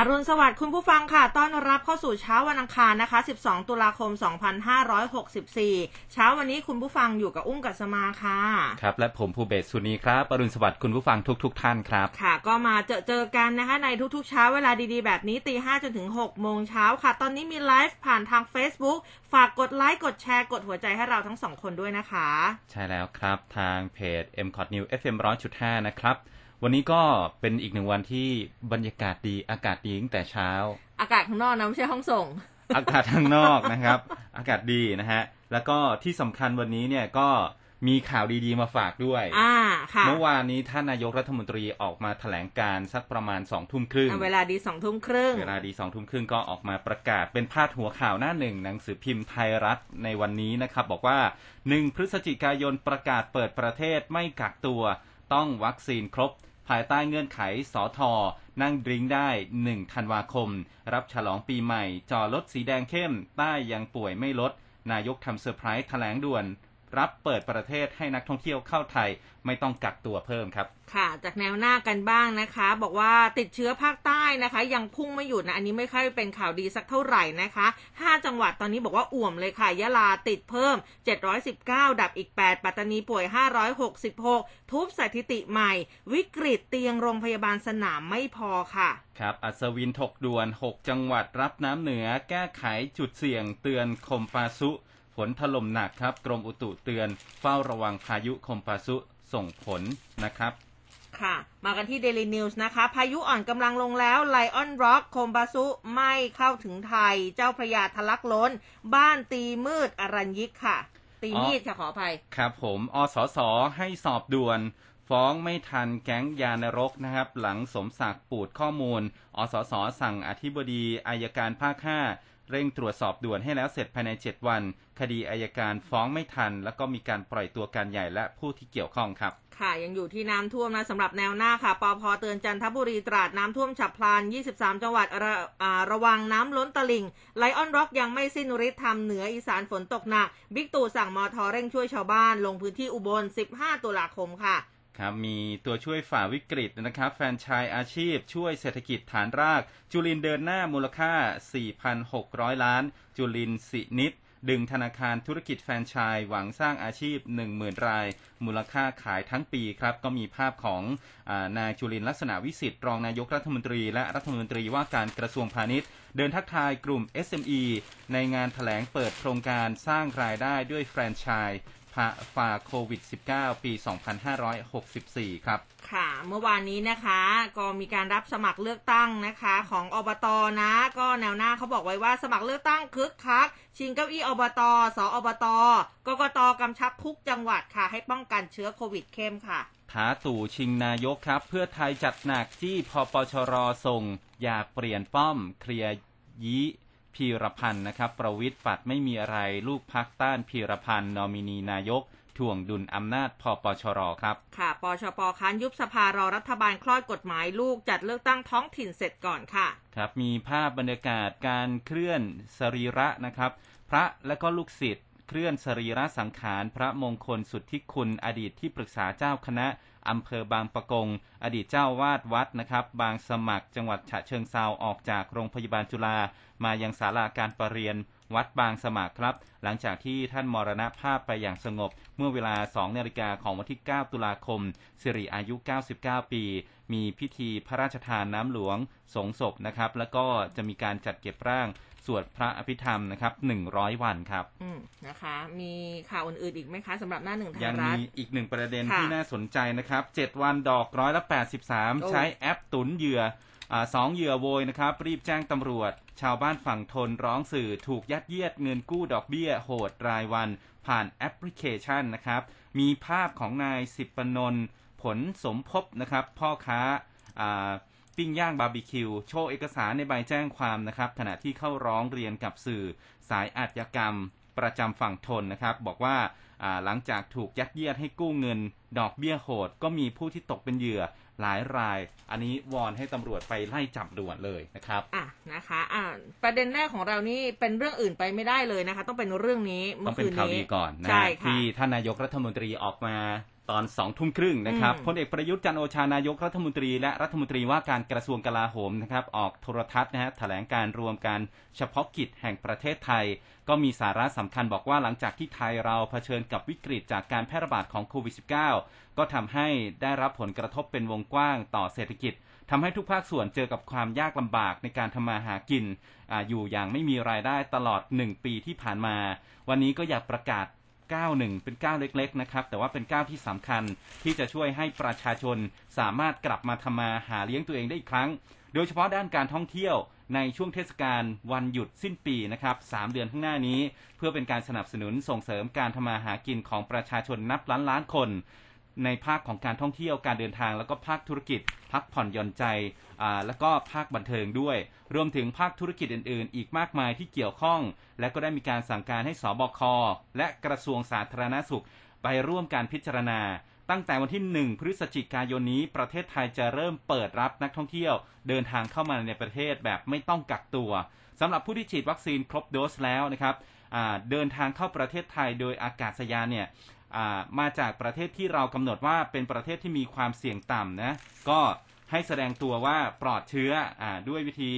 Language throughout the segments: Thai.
อรุณสวัสดิ์คุณผู้ฟังค่ะ ต้อนรับเข้าสู่เช้าวันอังคารนะคะ 12 ตุลาคม 2564 เช้าวันนี้คุณผู้ฟังอยู่กับอุ้มกัสมาค่ะ ครับ และผมภูเบศสุนีครับอรุณสวัสดิ์คุณผู้ฟังทุกๆท่านครับ ค่ะ ก็มาเจอเจอกันนะคะในทุกๆ เช้าเวลาดีๆ แบบนี้ตีห้จนถึง 6 โมงเช้าค่ะ ตอนนี้มีไลฟ์ผ่านทาง Facebook ฝากกดไลค์กดแชร์กดหัวใจให้เราทั้งสองคนด้วยนะคะ ใช่แล้วครับทางเพจ m c o t New FM 100.5 นะครับ วันนี้ก็เป็นอีกหนึ่งวันที่บรรยากาศดีอากาศดีตั้งแต่เช้า อากาศข้างนอกนะไม่ใช่ห้องส่ง อากาศข้างนอกนะครับ อากาศดีนะฮะ แล้วก็ที่สำคัญวันนี้เนี่ยก็มีข่าวดีๆมาฝากด้วย อ่า ค่ะ เมื่อวานนี้ท่านนายกรัฐมนตรีออกมาแถลงการสักประมาณสองทุ่มครึ่ง เวลาดีสองทุ่มครึ่ง เวลาดีสองทุ่มครึ่งก็ออกมาประกาศเป็นพาดหัวข่าวหน้าหนึ่งหนังสือพิมพ์ไทยรัฐในวันนี้นะครับ บอกว่า1พฤศจิกายนประกาศเปิดประเทศไม่กักตัว ต้องวัคซีนครบ ภายใต้เงื่อนไขสอทอนั่งดริงได้ 1 ธันวาคม รับฉลองปีใหม่ จอรถสีแดงเข้ม ใต้ยังป่วยไม่ลด นายกทำเซอร์ไพรส์แถลงด่วน รับเปิดประเทศให้นักท่องเที่ยวเข้าไทยไม่ต้องกักตัวเพิ่มครับ ค่ะ จากแนวหน้ากันบ้างนะคะ บอกว่าติดเชื้อภาคใต้นะคะ ยังพุ่งไม่หยุดนะ อันนี้ไม่ค่อยเป็นข่าวดีสักเท่าไหร่นะคะ 5 จังหวัดตอนนี้บอกว่าอ่วมเลยค่ะยะลาติดเพิ่ม 719 ดับอีก 8 ปัตตานีป่วย 566 ทุบสถิติใหม่ วิกฤตเตียงโรงพยาบาลสนามไม่พอค่ะครับอัศวินถกด่วน 6 จังหวัดรับน้ำเหนือ แก้ไขจุดเสี่ยงเตือนคมปาซุฝ นถล่มหนักครับ กรมอุตุเตือนเฝ้าระวังพายุคมปาซุส่งผลนะครับ ค่ะ มากันที่ Daily News นะคะ พายุอ่อนกำลังลงแล้วไลออนร็อกโคมบาซุไม่เข้าถึงไทย เจ้าพระยาทะลักล้น บ้านตีมืดอรัญญิกค่ะ ตีมีดค่ะขออภัย ครับผมอสสให้สอบด่วนฟ้องไม่ทันแก๊งยานรกนะครับ หลังสมศักดิ์ปูดข้อมูล อสสสั่งอธิบดีอายการภาค 5 เร่งตรวจสอบด่วนให้แล้วเสร็จภายใน 7 วัน คดีอายการฟ้องไม่ทัน แล้วก็มีการปล่อยตัวการใหญ่และผู้ที่เกี่ยวข้องครับ ค่ะยังอยู่ที่น้ำท่วมนะสำหรับแนวหน้าค่ะปอพเตือนจันทบุรีตราดน้ำท่วมฉับพลัน 23 จังหวัดระอ่าระวังน้ำล้นตลิ่งไลออนร็อกยังไม่สิ้นฤทธิ์ทำเหนืออีสานฝนตกหนัก บิ๊กตู่สั่งมอทอเร่งช่วยชาวบ้าน ลงพื้นที่อุบล 15 ตุลาคมค่ะครับมีตัวช่วยฝ่าวิกฤตนะครับ แฟรนไชายอาชีพ ช่วยเศรษฐกิจฐานราก จุลินเดินหน้ามูลค่า 4,600 ล้าน จุลินสินิด ดึงธนาคารธุรกิจแฟรนไชส์หวังสร้างอาชีพ 10,000 ราย มูลค่าขายทั้งปีครับ ก็มีภาพของอนายจุลินลักษณะวิสิทธิ์รองนายกรัฐมนตรี และรัฐมนตรีว่าการกระทรวงพาณิชย์ เดินทักทายกลุ่ม SME ในงานถแถลงเปิดโครงการสร้างรายได้ด้วยแฟรนไชส์ ฝ่าโควิด -19 ปี 2564 ครับ ค่ะ เมื่อวานนี้นะคะ ก็มีการรับสมัครเลือกตั้งนะคะ ของอบตนะ ก็แนวหน้าเขาบอกไว้ว่าสมัครเลือกตั้งคึกคัก ชิงเก้าอี้อบตสอบตกกตกำชับทุกจังหวัดค่ะ ให้ป้องกันเชื้อโควิดเข้มค่ะท้าตู่ชิงนายกครับ เพื่อไทยจัดหนักที่พปชรส่ง อยากเปลี่ยนป้อมเคลียร์ยี้ พีรพันธ์นะครับ ประวิทย์ปัดไม่มีอะไรลูกพักต้านพีรพันธ์นอมินีนายกถ่วงดุลอำนาจพปชรครับ ค่ะปชปค้านยุบสภารอรัฐบาลคลอดกฎหมายลูกจัดเลือกตั้งท้องถิ่นเสร็จก่อนค่ะ ครับมีภาพบรรยากาศการเคลื่อนสรีระนะครับ พระและก็ลูกศิษย์เคลื่อนสรีระสังขาร พระมงคลสุทธิคุณอดีตที่ปรึกษาเจ้าคณะ อำเภอบางปะกง อดีตเจ้าวาดวัดนะครับ บางสมัครจังหวัดฉะเชิงเซาออกจากโรงพยาบาลจุฬามายังศาลาการประเรียนวัดบางสมัครครับ หลังจากที่ท่านมรณภาพไปอย่างสงบ เมื่อเวลา 2นาฬิกาของวันที่ 9 ตุลาคม สิริอายุ 99 ปี มีพิธีพระราชทานน้ำหลวงสงศพนะครับ แล้วก็จะมีการจัดเก็บร่าง สวดพระอภิธรรมนะครับ100วันครับอืมนะคะ มีข่าวอื่นๆอีกไหมคะสำหรับหน้าหนึ่งไทยังยรัมีฐอีกหนึ่งประเด็นค่ะที่น่าสนใจนะครับ7วันดอกร้อยละโอ้83ใช้แอปตุนเหยื่ออาสองเหยื่อโวยนะครับ รีบแจ้งตำรวจ ชาวบ้านฝั่งทนร้องสื่อถูกยัดเยียดเงินกู้ดอกเบี้ยโหดรายวัน ผ่านแอปพลิเคชันนะครับ มีภาพของนายสิบปนนท์ผลสมภพนะครับ พ่อค้าอ่า ปิ้งย่างบาร์บีคิว โชว์เอกสารในใบแจ้งความนะครับขณะที่เข้าร้องเรียนกับสื่อสายอาชญากรรมประจำฝั่งทนนะครับ บอกว่าอ่าหลังจากถูกยัดเยียดให้กู้เงิน ดอกเบี้ยโหด ก็มีผู้ที่ตกเป็นเหยื่อหลายราย อันนี้วอนให้ตำรวจไปไล่จับด่วนเลยนะครับ อะนะคะอะประเด็นแรกของเรานี่เป็นเรื่องอื่นไปไม่ได้เลยนะคะ ต้องเป็นเรื่องนี้ต้เมื่องอเป็คืนนข่าวนี้ดีก่อนนะใช่ฮะค่ะที่ท่านนายกรัฐมนตรีออกมา ตอนสองทุ่มครึ่งนะครับอืมพลเอกประยุทธ์จันทร์โอชานายกรัฐมนตรีและรัฐมนตรีว่าการกระทรวงกลาโหมนะครับออกโทรทัศน์นะฮะแถลงการรวมการเฉพาะกิจแห่งประเทศไทย ก็มีสาระสำคัญบอกว่าหลังจากที่ไทยเราเผชิญกับวิกฤตจากการแพร่ระบาดของโควิด -19 ก็ทำให้ได้รับผลกระทบเป็นวงกว้างต่อเศรษฐกิจทำให้ทุกภาคส่วนเจอกับความยากลำบากในการทำมาหากินออยู่อย่างไม่มีรายได้ตลอด 1 ปีที่ผ่านมา วันนี้ก็อยากประกาศ ก้าหนึ่งเป็นก้าวเล็ก ๆ นะครับ แต่ว่าเป็นก้าวที่สำคัญที่จะช่วยให้ประชาชนสามารถกลับมาทำมาหาเลี้ยงตัวเองได้อีกครั้ง โดยเฉพาะด้านการท่องเที่ยวในช่วงเทศกาลวันหยุดสิ้นปีนะครับสามเดือนข้างหน้านี้ เพื่อเป็นการสนับสนุนส่งเสริมการทำมาหากินของประชาชนนับล้านล้านคน ในภาคของการท่องเที่ยวการเดินทาง แล้วก็ภาคธุรกิจ พักผ่อนหย่อนใจแล้วก็ภาคบันเทิงด้วย รวมถึงภาคธุรกิจอื่น ๆ อีกมากมายที่เกี่ยวข้อง และก็ได้มีการสั่งการให้สบคและกระทรวงสาธารณสุข ไปร่วมการพิจารณาตั้งแต่วันที่ 1 พฤศจิกายนนี้ ประเทศไทยจะเริ่มเปิดรับนักท่องเที่ยว เดินทางเข้ามาในประเทศแบบไม่ต้องกักตัวสำหรับผู้ที่ฉีดวัคซีนครบโดสแล้วนะครับเดินทางเข้าประเทศไทยโดยอากาศยานเนี่ย มาจากประเทศที่เรากำหนดว่าเป็นประเทศที่มีความเสี่ยงต่ำนะ ก็ให้แสดงตัวว่าปลอดเชื้ออาด้วยวิธี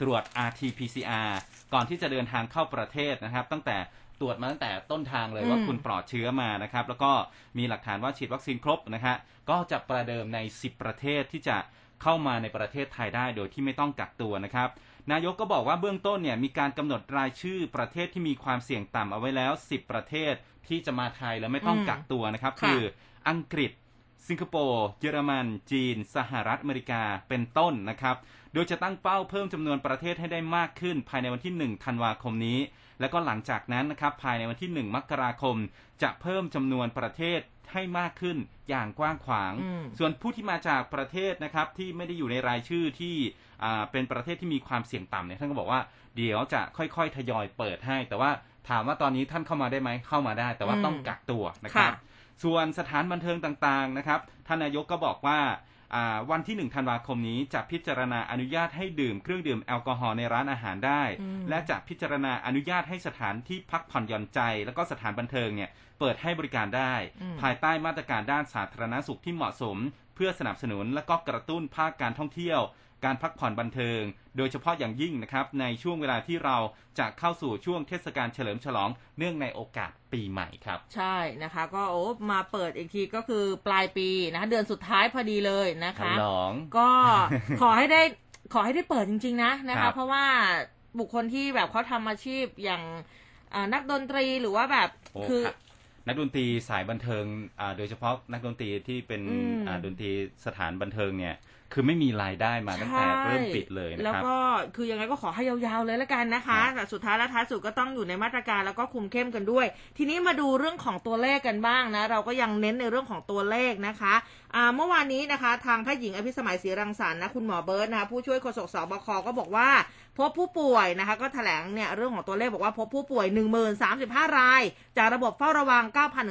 ตรวจ RT-PCR ก่อนที่จะเดินทางเข้าประเทศนะครับ ตั้งแต่ตรวจมาตั้งแต่ต้นทางเลยอืมว่าคุณปลอดเชื้อมานะครับ แล้วก็มีหลักฐานว่าฉีดวัคซีนครบนะฮะก็จะประเดิมใน 10 ประเทศที่จะเข้ามาในประเทศไทยได้โดยที่ไม่ต้องกักตัวนะครับ นายกก็บอกว่าเบื้องต้นเนี่ยมีการกำหนดรายชื่อประเทศที่มีความเสี่ยงต่ำเอาไว้แล้ว 10 ประเทศ ที่จะมาไทยแล้วไม่ต้องอืมกักตัวนะครับค่ะคืออังกฤษ สิงคโปร์เยอรมัน จีน สหรัฐอเมริกาเป็นต้นนะครับ โดยจะตั้งเป้าเพิ่มจำนวนประเทศให้ได้มากขึ้น ภายในวันที่ 1 ธันวาคมนี้ แล้วก็หลังจากนั้นนะครับ ภายในวันที่ 1 มกราคม จะเพิ่มจำนวนประเทศให้มากขึ้นอย่างกว้างขวางอืมส่วนผู้ที่มาจากประเทศนะครับที่ไม่ได้อยู่ในรายชื่อที่อ่าเป็นประเทศที่มีความเสี่ยงต่ำเนี่ยท่านก็บอกว่าเดี๋ยวจะค่อยๆ ทยอยเปิดให้แต่ว่า ถามว่าตอนนี้ท่านเข้ามาได้ไหมเข้ามาได้ แต่ว่าอืมต้องกักตัวนะครับค่ะส่วนสถานบันเทิงต่างๆนะครับท่านนายกก็บอกว่าอ่าวันที่ 1 ธันวาคมนี้จะพิจารณาอนุญาตให้ดื่มเครื่องดื่มแอลกอฮอล์ในร้านอาหารได้อืมและจะพิจารณาอนุญาตให้สถานที่พักผ่อนหย่อนใจ แล้วก็สถานบันเทิงเนี่ยเปิดให้บริการได้อืมภายใต้มาตรการด้านสาธารณสุขที่เหมาะสม เพื่อสนับสนุนและก็กระตุ้นภาคการท่องเที่ยว การพักผ่อนบันเทิง โดยเฉพาะอย่างยิ่งนะครับในช่วงเวลาที่เราจะเข้าสู่ช่วงเทศกาลเฉลิมฉลองเนื่องในโอกาสปีใหม่ครับ ใช่นะคะ ก็โอ้มาเปิดอีกทีก็คือปลายปีนะคะเดือนสุดท้ายพอดีเลยนะฉคะลองก็ขอให้ได้ขอให้ได้เปิดจริง ๆ นะนะครัคะ บ เพราะว่าบุคคลที่แบบเขาทำอาชีพอย่างอ่านักดนตรีหรือว่าแบบโอ้คือครับนักดนตรีสายบันเทิงอ่าโดยเฉพาะนักดนตรีที่เป็นอืม อ่าดนตรีสถานบันเทิงเนี่ย คือไม่มีรายได้มาตั้งแต่เริ่มปิดเลยนะแล้วครับก็คือยังไงก็ขอให้ยาวๆเลยละกันนะคะครับแต่สุดท้ายและท้ายสุดก็ต้องอยู่ในมาตรการแล้วก็คุมเข้มกันด้วย ทีนี้มาดูเรื่องของตัวเลขกันบ้างนะ เราก็ยังเน้นในเรื่องของตัวเลขนะคะอ่าเมื่อวานนี้นะคะ ทางแพทย์หญิงอภิสมัยศรีรังสรรค์นะคุณหมอเบิร์ตนะคะผู้ช่วยโฆษกสบคก็บอกว่า พบผู้ป่วยนะคะ ก็แถลงเนี่ยเรื่องของตัวเลขบอกว่าพบผู้ป่วย 1035 ราย จากระบบเฝ้าระวัง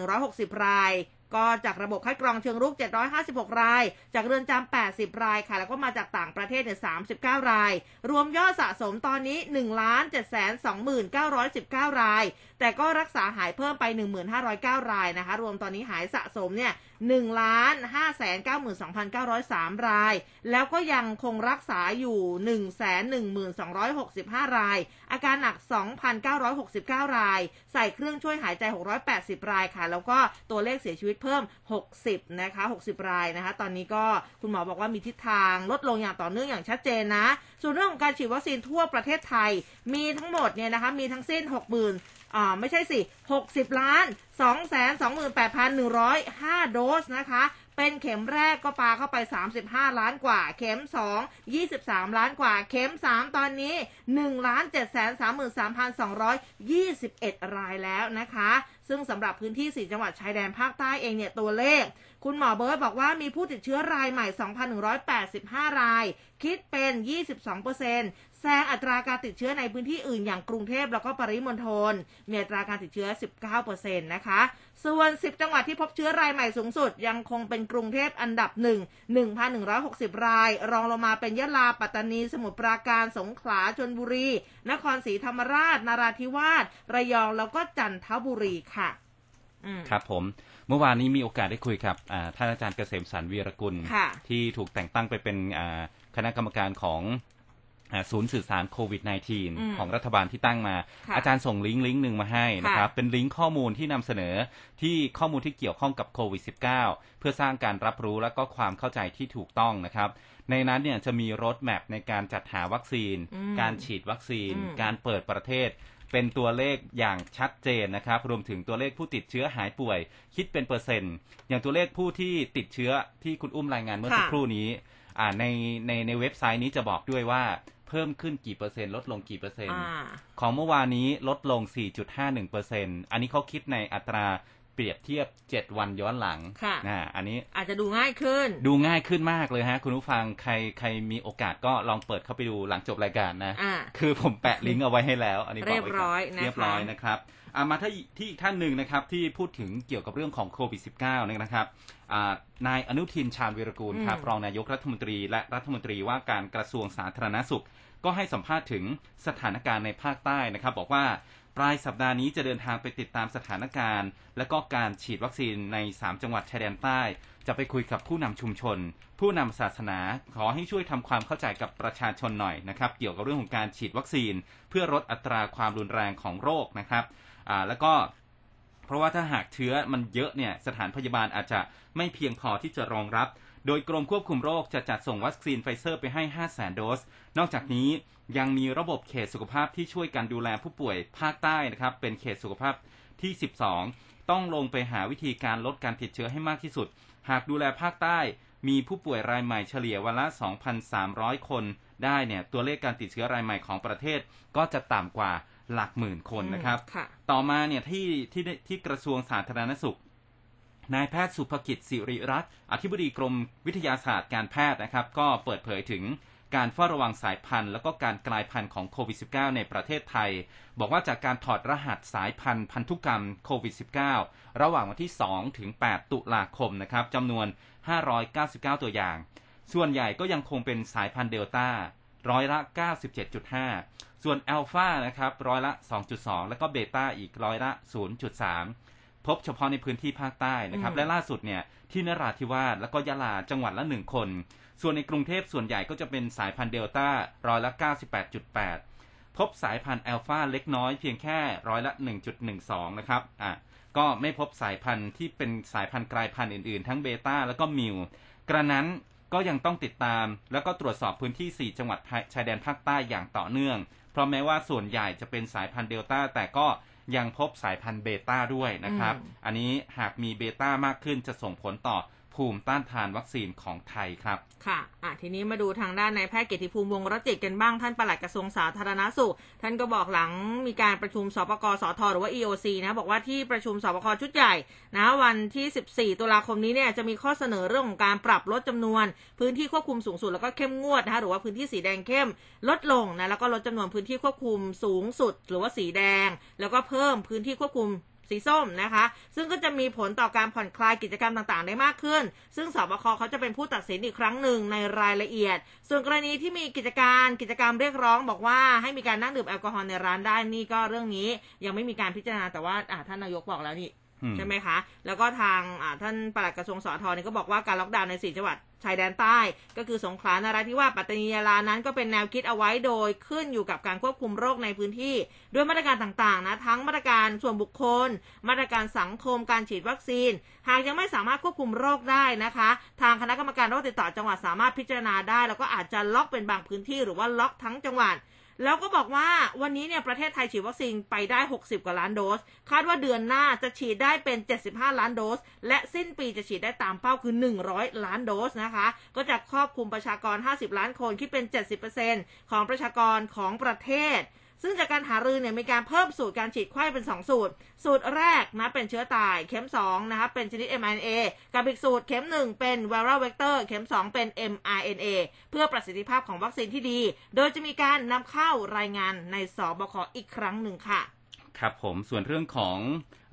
9,160 ราย ก็จากระบบคัดกรองเชิงรุก 756 ราย จากเรือนจำ 80 รายค่ะ แล้วก็มาจากต่างประเทศเนี่ย 39 ราย รวมยอดสะสมตอนนี้ 1 7 2 9 1 9 ราย แต่ก็รักษาหายเพิ่มไป 1509 รายนะคะ รวมตอนนี้หายสะสมเนี่ย 1ล้าน5 9 2 9 0 3 ราย แล้วก็ยังคงรักษาอยู่ 1 1 2 6 5 ราย อาการหนัก 2,969 ราย ใส่เครื่องช่วยหายใจ 680 รายค่ะ แล้วก็ตัวเลขเสียชีวิตเพิ่ม 60 นะคะ 60 รายนะคะ ตอนนี้ก็คุณหมอบอกว่ามีทิศทางลดลงอย่างต่อเนื่องอย่างชัดเจนนะ ส่วนเรื่องของการฉีดวัคซีนทั่วประเทศไทย มีทั้งหมดเนี่ยนะคะ มีทั้งสิ้น 60,000 อ่าไม่ใช่สิ60ล้าน228,105โดสนะคะเป็นเข็มแรกก็ปาเข้าไป 35 ล้านกว่า เข็ม 2 23 ล้านกว่า เข็ม 3 ตอนนี้ 1 ล้าน7 3 3 221 รายแล้วนะคะ ซึ่งสำหรับพื้นที่ 4 จังหวัดชายแดนภาคใต้เองเนี่ยตัวเลข คุณหมอเบิร์ตบอกว่ามีผู้ติดเชื้อรายใหม่ 2,185 ราย คิดเป็น 22% แซงอัตราการติดเชื้อในพื้นที่อื่นอย่างกรุงเทพแล้วก็ปริมณฑลมีอัตราการติดเชื้อ 19%นะคะ ส่วน 10 จังหวัดที่พบเชื้อรายใหม่สูงสุด ยังคงเป็นกรุงเทพอันดับ 1 1,160 ราย รองลงมาเป็นยะลา ปัตตานี สมุทรปราการ สงขลา ชนบุรี นครศรีธรรมราชนราธิวาส ระยอง แล้วก็จันทบุรีค่ะอืมครับผมเมื่อวานนี้มีโอกาสได้คุยกับอ่าท่านอาจารย์เกษมสันต์วีรกุลค่ะที่ถูกแต่งตั้งไปเป็นอ่าคณะกรรมการของอ่า ศูนย์สื่อสารโควิดอืม -19 ของรัฐบาลที่ตั้งมาค่ะอาจารย์ส่งลิงก์ลิงก์หนึ่งมาให้นะครับค่ะเป็นลิงก์ข้อมูลที่นำเสนอที่ข้อมูลที่เกี่ยวข้องกับโควิด -19 เพื่อสร้างการรับรู้และก็ความเข้าใจที่ถูกต้องนะครับ ในนั้นเนี่ยจะมีรถแมพในการจัดหาวัคซีนอืมการฉีดวัคซีนอืมการเปิดประเทศเป็นตัวเลขอย่างชัดเจนนะครับ รวมถึงตัวเลขผู้ติดเชื้อหายป่วย คิดเป็นเปอร์เซ็นต์ อย่างตัวเลขผู้ที่ติดเชื้อที่คุณอุ้มรายงานเมื่อค่ะสักครู่นี้อ่าในในในเว็บไซต์นี้จะบอกด้วยว่า เพิ่มขึ้นกี่เปอร์เซ็นต์ลดลงกี่เปอร์เซ็นต์อ่าของเมื่อวานนี้ลดลง 4.51เปอร์เซ็นต์อันนี้เขาคิดในอัตรา เปรียบเทียบ 7 วันย้อนหลังค่ะนะอันนี้อาจจะดูง่ายขึ้น ดูง่ายขึ้นมากเลยฮะ คุณผู้ฟังใครใครมีโอกาสก็ลองเปิดเข้าไปดูหลังจบรายการนะอ่าคือผมแปะลิงก์เอาไว้ให้แล้ว อันนี้บกไว้ก่นเรียบร้อยนะคะเรียบร้อยนะครับอ่ามาที่ที่อีกท่านหนึ่งนะครับที่พูดถึงเกี่ยวกับเรื่องของโควิด -19 เนี่ยนะครับอ่านายอนุทินชาญวีรกูลครับอืมรองนายกรัฐมนตรีและรัฐมนตรีว่าการกระทรวงสาธารณสุข ก็ให้สัมภาษณ์ถึงสถานการณ์ในภาคใต้นะครับ บอกว่า ปลายสัปดาห์นี้จะเดินทางไปติดตามสถานการณ์ และก็การฉีดวัคซีนใน 3 จังหวัดชายแดนใต้ จะไปคุยกับผู้นำชุมชน ผู้นำศาสนา ขอให้ช่วยทำความเข้าใจกับประชาชนหน่อยนะครับ เกี่ยวกับเรื่องของการฉีดวัคซีน เพื่อลดอัตราความรุนแรงของโรคนะครับอ่าแล้วก็เพราะว่าถ้าหากเชื้อมันเยอะเนี่ยสถานพยาบาลอาจจะไม่เพียงพอที่จะรองรับ โดยกรมควบคุมโรคจะจัดส่งวัคซีนไฟเซอร์ไปให้ 5 0 0 0 0 0 โดส นอกจากนี้ยังมีระบบเขตสุขภาพที่ช่วยกันดูแลผู้ป่วยภาคใต้นะครับ เป็นเขตสุขภาพที่ 12 ต้องลงไปหาวิธีการลดการติดเชื้อให้มากที่สุด หากดูแลภาคใต้มีผู้ป่วยรายใหม่เฉลี่ยวันละ 2,300 คนได้เนี่ยตัวเลขการติดเชื้อรายใหม่ของประเทศก็จะต่ำกว่าหลักหมื่นคนนะครับค่ะต่อมาเนี่ยที่ที่ที่กระทรวงสาธารณสุข นายแพทย์สุภกิจสิริรัตน์อธิบดีกรมวิทยาศาสตร์การแพทย์นะครับ ก็เปิดเผยถึงการเฝ้าระวังสายพันธุ์ แล้วก็การกลายพันธุ์ของโควิด -19 ในประเทศไทย บอกว่าจากการถอดรหัสสายพันธุ์พันธุกรรมโควิด -19 ระหว่างวันที่ 2 ถึง 8 ตุลาคมนะครับจำนวน 599 ตัวอย่าง ส่วนใหญ่ก็ยังคงเป็นสายพันธุ์เดลต้าร้อยละ 97.5 ส่วนอัลฟานะครับร้อยละ 2.2 แล้วก็เบต้าอีกร้อยละ 0.3 พบเฉพาะในพื้นที่ภาคใต้นะครับอืมและล่าสุดเนี่ยที่นราธิวาสแล้วก็ยะลาจังหวัดละหนึ่งคน ส่วนในกรุงเทพส่วนใหญ่ก็จะเป็นสายพันธุ์เดลต้าร้อยละ 98.8 พบสายพันธุ์อัลฟาเล็กน้อยเพียงแค่ร้อยละ 1.12 นะครับอะก็ไม่พบสายพันธุ์ที่เป็นสายพันธุ์กลายพันธุ์อื่นๆ ทั้งเบต้าแล้วก็มิวกระนั้นก็ยังต้องติดตาม แล้วก็ตรวจสอบพื้นที่ 4 จังหวัดชายแดนภาคใต้อย่างต่อเนื่อง เพราะแม้ว่าส่วนใหญ่จะเป็นสายพันธุ์เดลต้าแต่ก็ ยังพบสายพันธุ์เบต้าด้วยนะครับอืมอันนี้หากมีเบต้ามากขึ้นจะส่งผลต่อ ภูมิต้านทานวัคซีนของไทยครับ ค่ะอะทีนี้มาดูทางด้านนายแพทย์เกียรติภูมิวงศ์รจิตกันบ้างท่านปลัดกระทรวงสาธารณสุข ท่านก็บอกหลังมีการประชุมศปก.สธ.หรือว่า EOC นะบอกว่าที่ประชุมศปก.ชุดใหญ่นะวันที่ 14 ตุลาคมนี้เนี่ยจะมีข้อเสนอเรื่องของการปรับลดจำนวน พื้นที่ควบคุมสูงสุดแล้วก็เข้มงวดนะคะหรือว่าพื้นที่สีแดงเข้มลดลงนะแล้วก็ลดจำนวนพื้นที่ควบคุมสูงสุด หรือว่าสีแดง แล้วก็เพิ่มพื้นที่ควบคุม สีส้มนะคะ ซึ่งก็จะมีผลต่อการผ่อนคลายกิจกรรมต่างๆ ได้มากขึ้น ซึ่งสบคเขาจะเป็นผู้ตัดสินอีกครั้งหนึ่งในรายละเอียด ส่วนกรณีที่มีกิจการกิจกรรมเรียกร้อง บอกว่าให้มีการนั่งดื่มแอลกอฮอล์ในร้านได้นี่ก็เรื่องนี้ ยังไม่มีการพิจารณาแต่ว่าท่านนายกบอกแล้วนี่ ใช่ไหมคะ แล้วก็ทางอ่าท่านปลัดกระทรวงสาธรเนี่ยก็บอกว่าการล็อกดาวน์ในสี่จังหวัดชายแดนใต้ ก็คือสงขลานราธิวาสปัตตานียาลานั้นก็เป็นแนวคิดเอาไว้โดยขึ้นอยู่กับการควบคุมโรคในพื้นที่ ด้วยมาตรการต่างๆนะทั้งมาตรการส่วนบุคคล มาตรการสังคมการฉีดวัคซีน หากยังไม่สามารถควบคุมโรคได้นะคะ ทางคณะกรรมการโรคติดต่อจังหวัดสามารถพิจารณาได้ แล้วก็อาจจะล็อกเป็นบางพื้นที่หรือว่าล็อกทั้งจังหวัด แล้วก็บอกว่าวันนี้เนี่ยประเทศไทยฉีดวัคซีนไปได้ 60 กว่าล้านโดส คาดว่าเดือนหน้าจะฉีดได้เป็น 75 ล้านโดส และสิ้นปีจะฉีดได้ตามเป้าคือ 100 ล้านโดสนะคะ ก็จะครอบคลุมประชากร 50 ล้านคนคิดเป็น 70%ของประชากรของประเทศ ซึ่งจากการหารือเนี่ยมีการเพิ่มสูตรการฉีดไข้เป็น 2 สูตร สูตรแรกนะเป็นเชื้อตาย เข็ม2นะคะเป็นชนิด mRNA กับอีกสูตรเข็ม 1 เป็น viral vector เข็ม 2 เป็น mRNA เพื่อประสิทธิภาพของวัคซีนที่ดี โดยจะมีการนำเข้ารายงานในสบคอีกครั้งหนึ่งค่ะ ครับผมส่วนเรื่องของ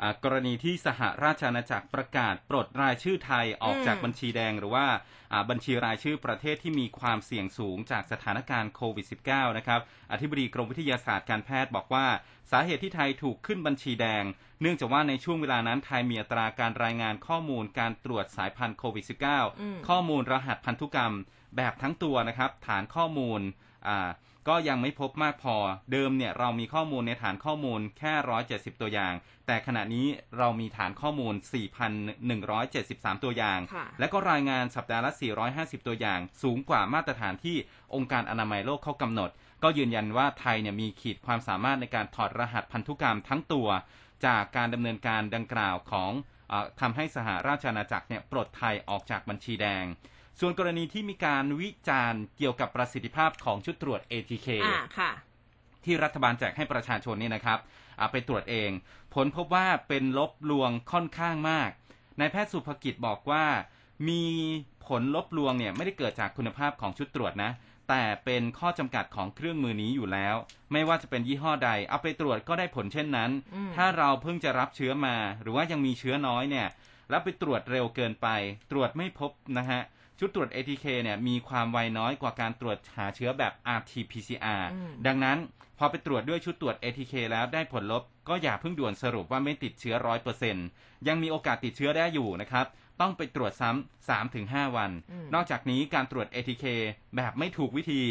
อากรณีที่สหราชอาณาจักรประกาศปลดรายชื่อไทยออกจากบัญชีแดงหรือว่าอ่าบัญชีรายชื่อประเทศที่มีความเสี่ยงสูงจากสถานการณ์โควิด -19 นะครับอธิบดีกรมวิทยาศาสตร์การแพทย์บอกว่า สาเหตุที่ไทยถูกขึ้นบัญชีแดง เนื่องจากว่าในช่วงเวลานั้นไทยมีอัตราการรายงานข้อมูลการตรวจสายพันธุ์โควิดอืม -19 ข้อมูลรหัสพันธุกรรมแบบทั้งตัวนะครับฐานข้อมูลอ่า ก็ยังไม่พบมากพอ เดิมเนี่ยเรามีข้อมูลในฐานข้อมูลแค่ 170 ตัวอย่าง แต่ขณะนี้เรามีฐานข้อมูล 4,173 ตัวอย่างค่ะและก็รายงานสัปดาห์ละ 450 ตัวอย่าง สูงกว่ามาตรฐานที่องค์การอนามัยโลกเขากำหนด ก็ยืนยันว่าไทยเนี่ยมีขีดความสามารถในการถอดรหัสพันธุกรรมทั้งตัว จากการดำเนินการดังกล่าวของเออทำให้สหราชอาณาจักรเนี่ยปลดไทยออกจากบัญชีแดง ส่วนกรณีที่มีการวิจารณ์เกี่ยวกับประสิทธิภาพของชุดตรวจ ATK อ่าค่ะที่รัฐบาลแจกให้ประชาชนนี่นะครับอ่าไปตรวจเอง ผลพบว่าเป็นลบลวงค่อนข้างมากนายแพทย์สุภกิจบอกว่า มีผลลบลวงเนี่ยไม่ได้เกิดจากคุณภาพของชุดตรวจนะ แต่เป็นข้อจำกัดของเครื่องมือนี้อยู่แล้ว ไม่ว่าจะเป็นยี่ห้อใด เอาไปตรวจก็ได้ผลเช่นนั้นอืมถ้าเราเพิ่งจะรับเชื้อมา หรือว่ายังมีเชื้อน้อยเนี่ย แล้วไปตรวจเร็วเกินไป ตรวจไม่พบนะฮะ ชุดตรวจ ATK เนี่ยมีความไวน้อยกว่าการตรวจหาเชื้อแบบ RT-PCR อืมดังนั้นพอไปตรวจด้วยชุดตรวจ ATK แล้วได้ผลลบ ก็อย่าเพิ่งด่วนสรุปว่าไม่ติดเชื้อร้อยเปอร์เซ็นยังมีโอกาสติดเชื้อได้อยู่นะครับ ต้องไปตรวจซ้ำ3-5วันอืมนอกจากนี้การตรวจ ATK แบบไม่ถูกวิธี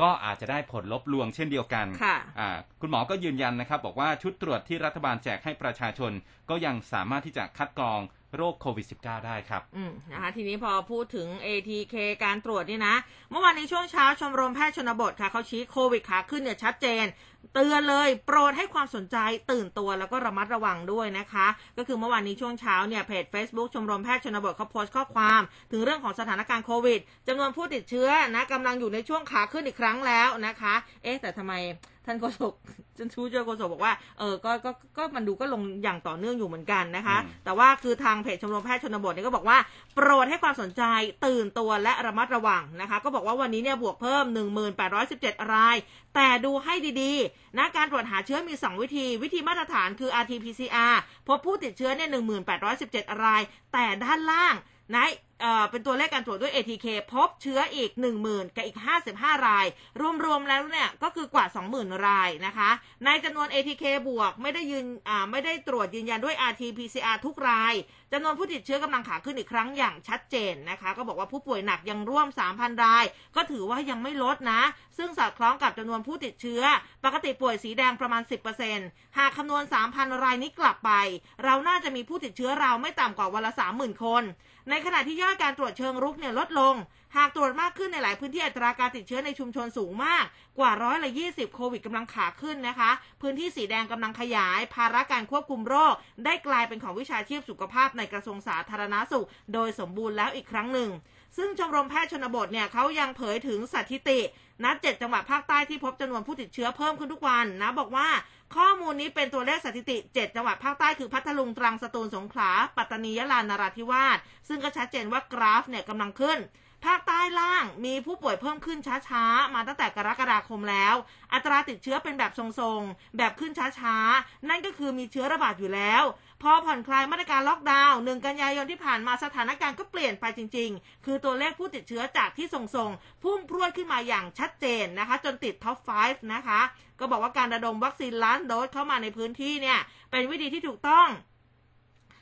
ก็อาจจะได้ผลลบลวงเช่นเดียวกันค่ะอ่าคุณหมอก็ยืนยันนะครับ บอกว่าชุดตรวจที่รัฐบาลแจกให้ประชาชนก็ยังสามารถที่จะคัดกรอง โรคโควิด -19 ได้ครับ อืมนะคะทีนี้พอพูดถึง ATK การตรวจนี่นะ เมื่อวานในช่วงเช้าชมรมแพทย์ชนบทค่ะเขาชี้โควิดขาขึ้นเนี่ยชัดเจน เตือนเลยโปรดให้ความสนใจตื่นตัวแล้วก็ระมัดระวังด้วยนะคะ ก็คือเมื่อวานนี้ช่วงเช้าเนี่ยเพจ Facebook ชมรมแพทย์ชนบทเขาโพสต์ข้อความ ถึงเรื่องของสถานการณ์โควิดจำนวนผู้ติดเชื้อนะกำลังอยู่ในช่วงขาขึ้นอีกครั้งแล้วนะคะ เอ๊ะแต่ทำไมท่านโฆษกจันชูเจอโฆษกบอกว่าเออก็ก็ก็มันดูก็ลงอย่างต่อเนื่องอยู่เหมือนกันนะคะอืมแต่ว่าคือทางเพจชมรมแพทย์ชนบทเนี่ยก็บอกว่าโปรดให้ความสนใจตื่นตัวและระมัดระวังนะคะ ก็บอกว่าวันนี้เนี่ยบวกเพิ่ม 1817 ราย แต่ดูให้ดีๆนะการตรวจหาเชื้อมี 2 วิธี วิธีมาตรฐานคือ rt-pcr พบผู้ติดเชื้อเนี่ย1817 ราย แต่ด้านล่าง นะเอ่อเป็นตัวเลขการตรวจด้วย ATK พบเชื้ออีก 10,000 กับอีก 55 ราย รวมๆแล้วเนี่ยก็คือกว่า 20,000 รายนะคะ ในจำนวน ATK บวกไม่ได้ยืนไม่ได้ตรวจยืนยันด้วย RT-PCR ทุกรายจำนวนผู้ติดเชื้อกำลังขาขึ้นอีกครั้งอย่างชัดเจนนะคะ ก็บอกว่าผู้ป่วยหนักยังร่วม 3,000 ราย ก็ถือว่ายังไม่ลดนะ ซึ่งสอดคล้องกับจำนวนผู้ติดเชื้อ ปกติป่วยสีแดงประมาณ 10%หากคำนวณ 3,000 รายนี้กลับไป เราน่าจะมีผู้ติดเชื้อเราไม่ต่ำกว่าวันละ 30,000 คน ในขณะที่ยอดการตรวจเชิงรุกเนี่ยลดลง หากตรวจมากขึ้นในหลายพื้นที่อัตราการติดเชื้อในชุมชนสูงมากกว่าร้อยละ20โควิดกำลังขาขึ้นนะคะ พื้นที่สีแดงกำลังขยาย ภาระการควบคุมโรค ได้กลายเป็นของวิชาชีพสุขภาพในกระทรวงสาธารณาสุข โดยสมบูรณ์แล้วอีกครั้งหนึ่ง ซึ่งชมรมแพทย์ชนบทเนี่ยเขายังเผยถึงสถิตินัดเจ็ดจังหวัดภาคใต้ที่พบจำนวนผู้ติดเชื้อเพิ่มขึ้นทุกวันนะบอกว่า ข้อมูลนี้เป็นตัวเลขสถิติ 7 จังหวัดภาคใต้คือพัทลุงตรังสตูลสงขลา ปัตตานียะลานราธิวาสซึ่งก็ชัดเจนว่ากราฟเนี่ยกำลังขึ้น ภาค ต้ล่าง มีผู้ป่วยเพิ่มขึ้นช้าๆ มาตั้งแต่กรกฎาคมแล้ว อัตราติดเชื้อเป็นแบบทรงๆ แบบขึ้นช้าๆ นั่นก็คือมีเชื้อระบาดอยู่แล้ว พอผ่อนคลายมาตรการล็อกดาวน์หนึ่งกันยายนที่ผ่านมาสถานการณ์ก็เปลี่ยนไปจริง ๆ คือตัวเลขผู้ติดเชื้อจากที่ทรงๆ พุ่งพรวดขึ้นมาอย่างชัดเจนนะคะ จนติดท็อป 5 นะคะ ก็บอกว่าการระดมวัคซีนล้านโดสเข้ามาในพื้นที่เนี่ย เป็นวิธีที่ถูกต้อง